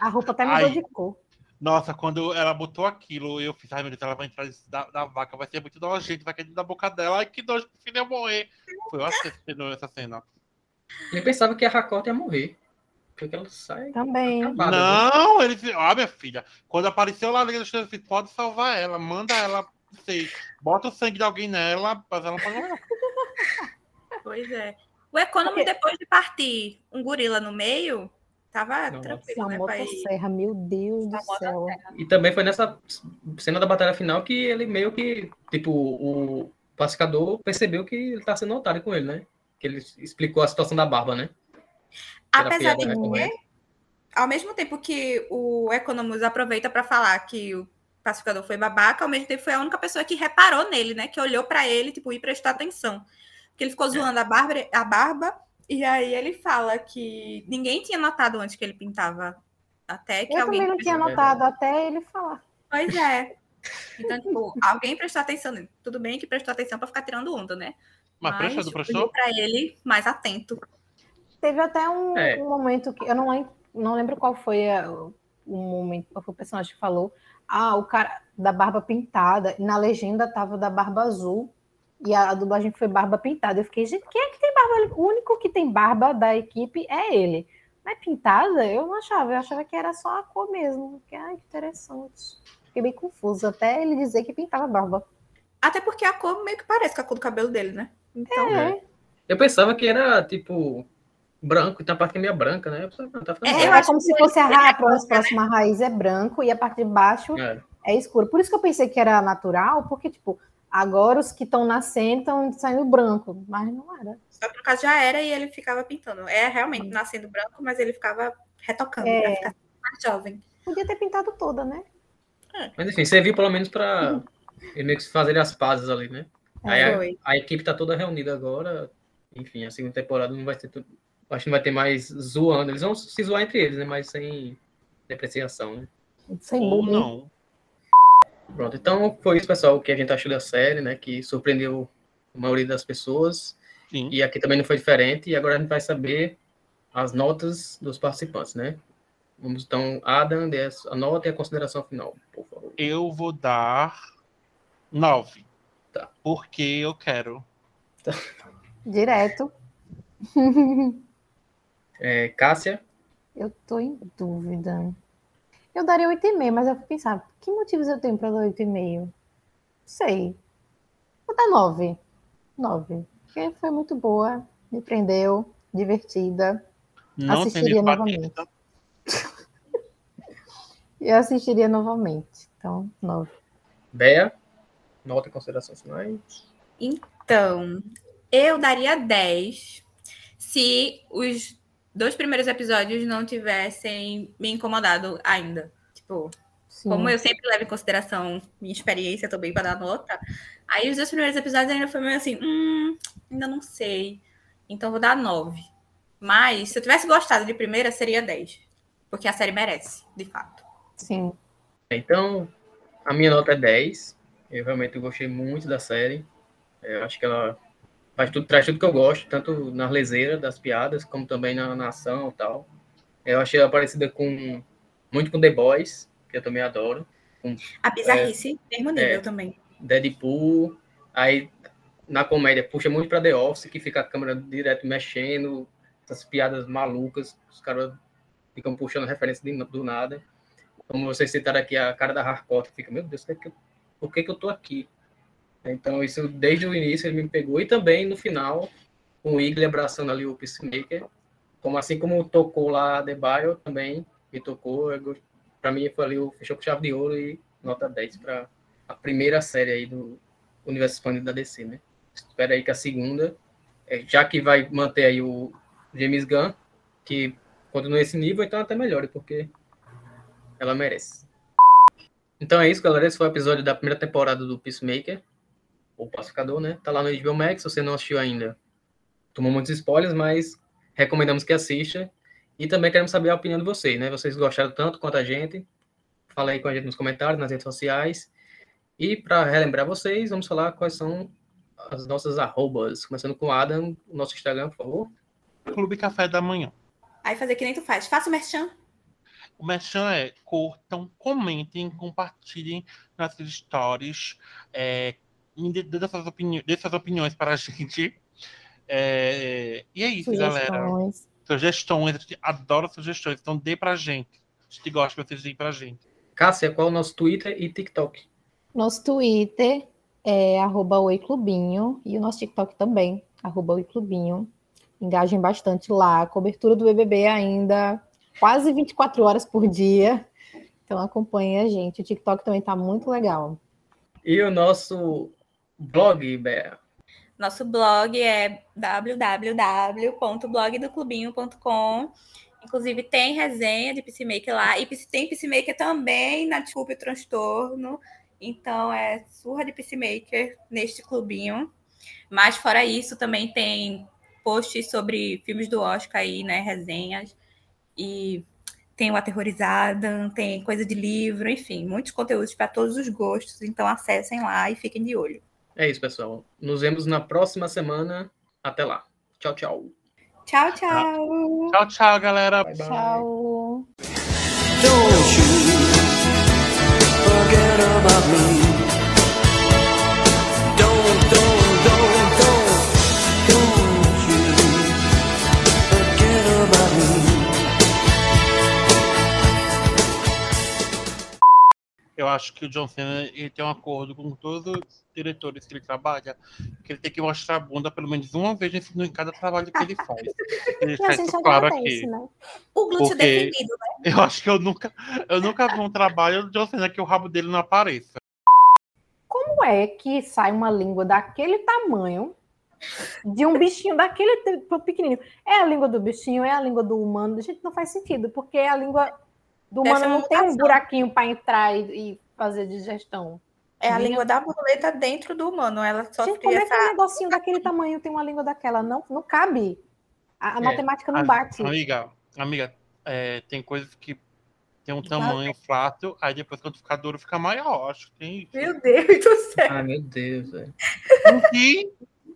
A roupa até mudou Ai. de cor. Nossa, quando ela botou aquilo, eu fiz, ai meu Deus, ela vai entrar da, da vaca, vai ser muito nojento, vai cair dentro da boca dela, ai que nojo, que filho ia morrer. Foi eu assistindo essa cena. Eu pensava que a Hakota ia morrer. Porque ela sai Também. acabada. né? Não, ele disse, ó, minha filha, quando apareceu lá Liga eu disse, pode salvar ela, manda ela, sei, bota o sangue de alguém nela, mas ela não pode morrer. Pois é. O Economy, depois de partir um gorila no meio, tava Nossa. tranquilo, né? motosserra, meu Deus do céu. E também foi nessa cena da batalha final que ele meio que, tipo, o pacificador percebeu que ele tá sendo otário com ele, né? Que ele explicou a situação da barba, né? Apesar de que, recorrente. ao mesmo tempo que o Economus aproveita para falar que o pacificador foi babaca, ao mesmo tempo foi a única pessoa que reparou nele, né? Que olhou para ele, tipo, e prestou atenção. Porque ele É. ficou zoando a, barba, a barba, e aí ele fala que ninguém tinha notado antes que ele pintava. Até que Eu alguém. também não tinha prestou- notado até ele falar. Pois é. Então, tipo, alguém prestou atenção nele. Tudo bem que prestou atenção para ficar tirando onda, né? Mas prestou? para ele mais atento. Teve até um, É. um momento que eu não lembro, não lembro qual foi a- o momento, qual foi o personagem que falou. Ah, o cara da barba pintada, e na legenda tava da barba azul, e a, a dublagem foi barba pintada. Eu fiquei, gente, quem é que tem barba? O único que tem barba da equipe é ele. Mas pintada, eu não achava, eu achava que era só a cor mesmo. Que, ai, que interessante. Fiquei bem confusa, até ele dizer que pintava barba. Até porque a cor meio que parece com a cor do cabelo dele, né? Então, É, Eu pensava que era, tipo, branco, e tem a parte que é meio branca, né? Eu pensava, não, tá É, é como se fosse a, ra- a próxima raiz é branco e a parte de baixo É. é escuro. Por isso que eu pensei que era natural, porque, tipo, agora os que estão nascendo estão saindo branco, mas não era. Só que no caso já era e ele ficava pintando. É realmente nascendo branco, mas ele ficava retocando É. pra ficar mais jovem. Podia ter pintado toda, né? Mas enfim, serviu pelo menos pra ele meio que fazer as pazes ali, né? Aí a, a equipe tá toda reunida agora. Enfim, a segunda temporada não vai ter tudo. Acho que não vai ter mais zoando. Eles vão se zoar entre eles, né? Mas sem depreciação, né? Sem Ou não. Pronto, então foi isso, pessoal, o que a gente achou da série, né? Que surpreendeu a maioria das pessoas. Sim. E aqui também não foi diferente. E agora a gente vai saber as notas dos participantes, né? Vamos então, Adam, dê a nota e a consideração final, por favor. Eu vou dar nove. Tá. Porque eu quero. Direto. É, Cássia, Eu tô em dúvida. Eu daria 8,5, mas eu pensava, que motivos eu tenho para dar 8,5? Sei. Vou dar 9. 9. Porque foi muito boa, me prendeu, divertida. Não Assistiria novamente. E eu assistiria novamente. Então, 9. Bea, nota e considerações finais. Então, eu daria 10 se os dois primeiros episódios não tivessem me incomodado ainda. Tipo, Sim. como eu sempre levo em consideração minha experiência também para dar nota, aí os dois primeiros episódios ainda foi meio assim, hum, ainda não sei. Então vou dar 9. Mas se eu tivesse gostado de primeira, seria 10. Porque a série merece, de fato. Sim. Então, a minha nota é 10. Eu realmente gostei muito da série. Eu acho que ela faz tudo, traz tudo que eu gosto, tanto na leseira das piadas, como também na, na ação e tal. Eu achei ela parecida com muito com The Boys, que eu também adoro. A bizarrice, mesmo nível é. também. Deadpool. Aí, na comédia, puxa muito pra The Office, que fica a câmera direto mexendo, essas piadas malucas, os caras ficam puxando referência de- do nada. Como vocês citaram aqui, a cara da Harcourt fica, meu Deus, por que que eu- por que, que eu tô aqui? Então, isso desde o início ele me pegou. E também no final, com o Igli abraçando ali o Peacemaker. Como assim como tocou lá The Bio, também me tocou. Pra mim foi ali, o fechou com chave de ouro e nota 10 para a primeira série aí do, universo expandido da DC, né? Espera aí que a segunda, é, já que vai manter aí o James Gunn, que continue esse nível, então até melhore, porque ela merece. Então é isso, galera. Esse foi o episódio da primeira temporada do Peacemaker, o Pacificador, né? Tá lá no HBO Max, se você não assistiu ainda. Tomou muitos spoilers, mas recomendamos que assista. E também queremos saber a opinião de vocês, né? Vocês gostaram tanto quanto a gente? Fala aí com a gente nos comentários, nas redes sociais. E para relembrar vocês, vamos falar quais são as nossas arrobas. Começando com o Adam, o nosso Instagram, por favor. Clube Café da Manhã. Aí fazer que nem tu faz. Faça o merchan. O merchan é curtam, comentem, compartilhem nas stories. É, suas opini dê suas opiniões para a gente. É, e é isso, galera. Sugestões. Sugestões, a gente adora sugestões. Então dê pra gente. A gente gosta que vocês deem pra gente. Cássia, qual é o nosso Twitter e TikTok? Nosso Twitter é arroba oiclubinho e o nosso TikTok também, arroba oiclubinho. Engajem bastante lá. A cobertura do BBB ainda quase 24 horas por dia. Então acompanhem a gente. O TikTok também tá muito legal. E o nosso blog, Bea? Nosso blog é www.blogdoclubinho.com. Inclusive, tem resenha de Peacemaker lá. E tem Peacemaker também na Desculpe o Transtorno. Então, é surra de Peacemaker neste clubinho. Mas, fora isso, também tem posts sobre filmes do Oscar aí, né? Resenhas. E tem o Aterrorizada, tem coisa de livro, enfim, muitos conteúdos para todos os gostos. Então, acessem lá e fiquem de olho. É isso, pessoal. Nos vemos na próxima semana. Até lá. Tchau, tchau. Tchau, tchau. Tchau, tchau, galera. Bye, bye. Tchau. Eu acho que o John Cena ele tem um acordo com todos os diretores que ele trabalha, que ele tem que mostrar a bunda pelo menos uma vez em cada trabalho que ele faz. Ele gente isso claro aqui. né? O glúteo Porque- definido, né? Eu acho que eu nunca, eu nunca vi um trabalho do John Cena que o rabo dele não apareça. Como é que sai uma língua daquele tamanho de um bichinho daquele pequenininho? É a língua do bichinho, é a língua do humano? Gente, não faz sentido, porque a língua do Deve humano não tem um buraquinho para entrar e, e fazer digestão. É a Minha- língua da borboleta dentro do humano. Ela só Gente, como é que um negocinho daquele tamanho tem uma língua daquela? Não, não cabe. A, a É. matemática não A- bate. Amiga, amiga, é, tem coisas que tem um tamanho flato, aí depois quando ficar duro fica maior. Acho que tem isso. Meu Deus do céu. Ai, meu Deus, velho.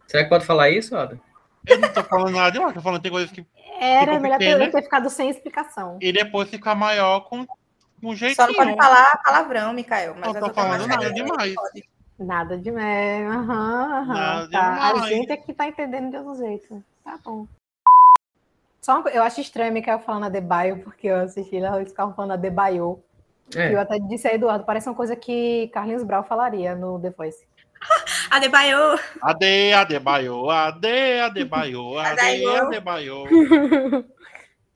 Será que pode falar isso, Adam? Eu não tô falando nada demais, tô falando que tem coisas que. Era melhor ter, ter ficado sem explicação. E depois ficar maior com, com um jeitinho. Só não pode falar palavrão, Mikael. Mas Não tô falando nada demais. Nada de. É, aham, aham, tá. A gente é que tá entendendo de outro jeito. Tá bom. Só uma eu acho estranho Mikael falando a Debaio, porque eu assisti eles ficavam falando a Debaio. É. E eu até disse a Eduardo, parece uma coisa que Carlinhos Brau falaria no The Voice. Adebayo. Ade, adebaio, ade, adebaio, ade, adebaio.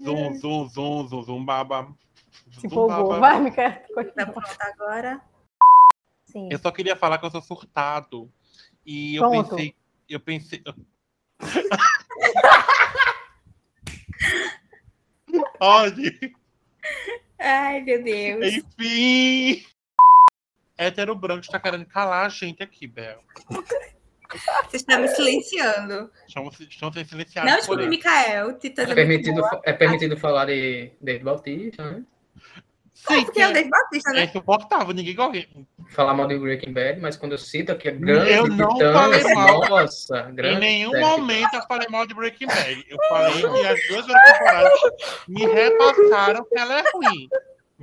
Zum, zum, zum, zum, zum, baba. Se empolgou. Vai, Mikael. Tá pronto agora. Sim. Eu só queria falar que eu sou surtado. E eu Pronto. pensei. Eu pensei. Pode. Ai, meu Deus. Enfim. Hétero branco está querendo calar a gente aqui, Bel. Você está me silenciando. Estão, estão sendo silenciados. Não desculpe. Mikael. Tita É permitido, é permitido falar de David Bautista, né? Sim, Porque é o Dave Batista, é né? insuportável, ninguém gosta. Falar mal de Breaking Bad, mas quando eu cito aqui a grande Eu não Titãs, falei mal. nossa, Em grande nenhum série. momento eu falei mal de Breaking Bad. Eu falei que as duas temporadas me repassaram que ela é ruim.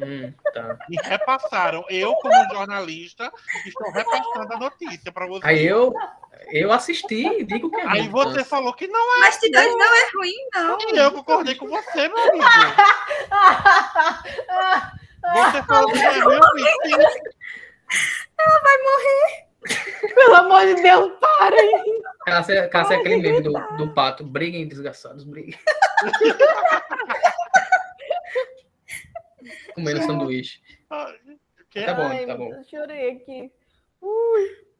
Hum, tá. Me repassaram. Eu, como jornalista, estou repassando a notícia para você. Aí eu, eu assisti, digo que é Aí ruim, você falou que não é. Mas Titãs não é ruim, não. E eu concordei com você, meu amigo. Você falou que não é ruim. Sim. Pelo amor de Deus, para aí. Cássia, Cássia é aquele meme do, do pato. Briguem, desgraçados, briguem. Comendo sanduíche. Tá bom, Ai, tá bom. Eu chorei aqui. Ui.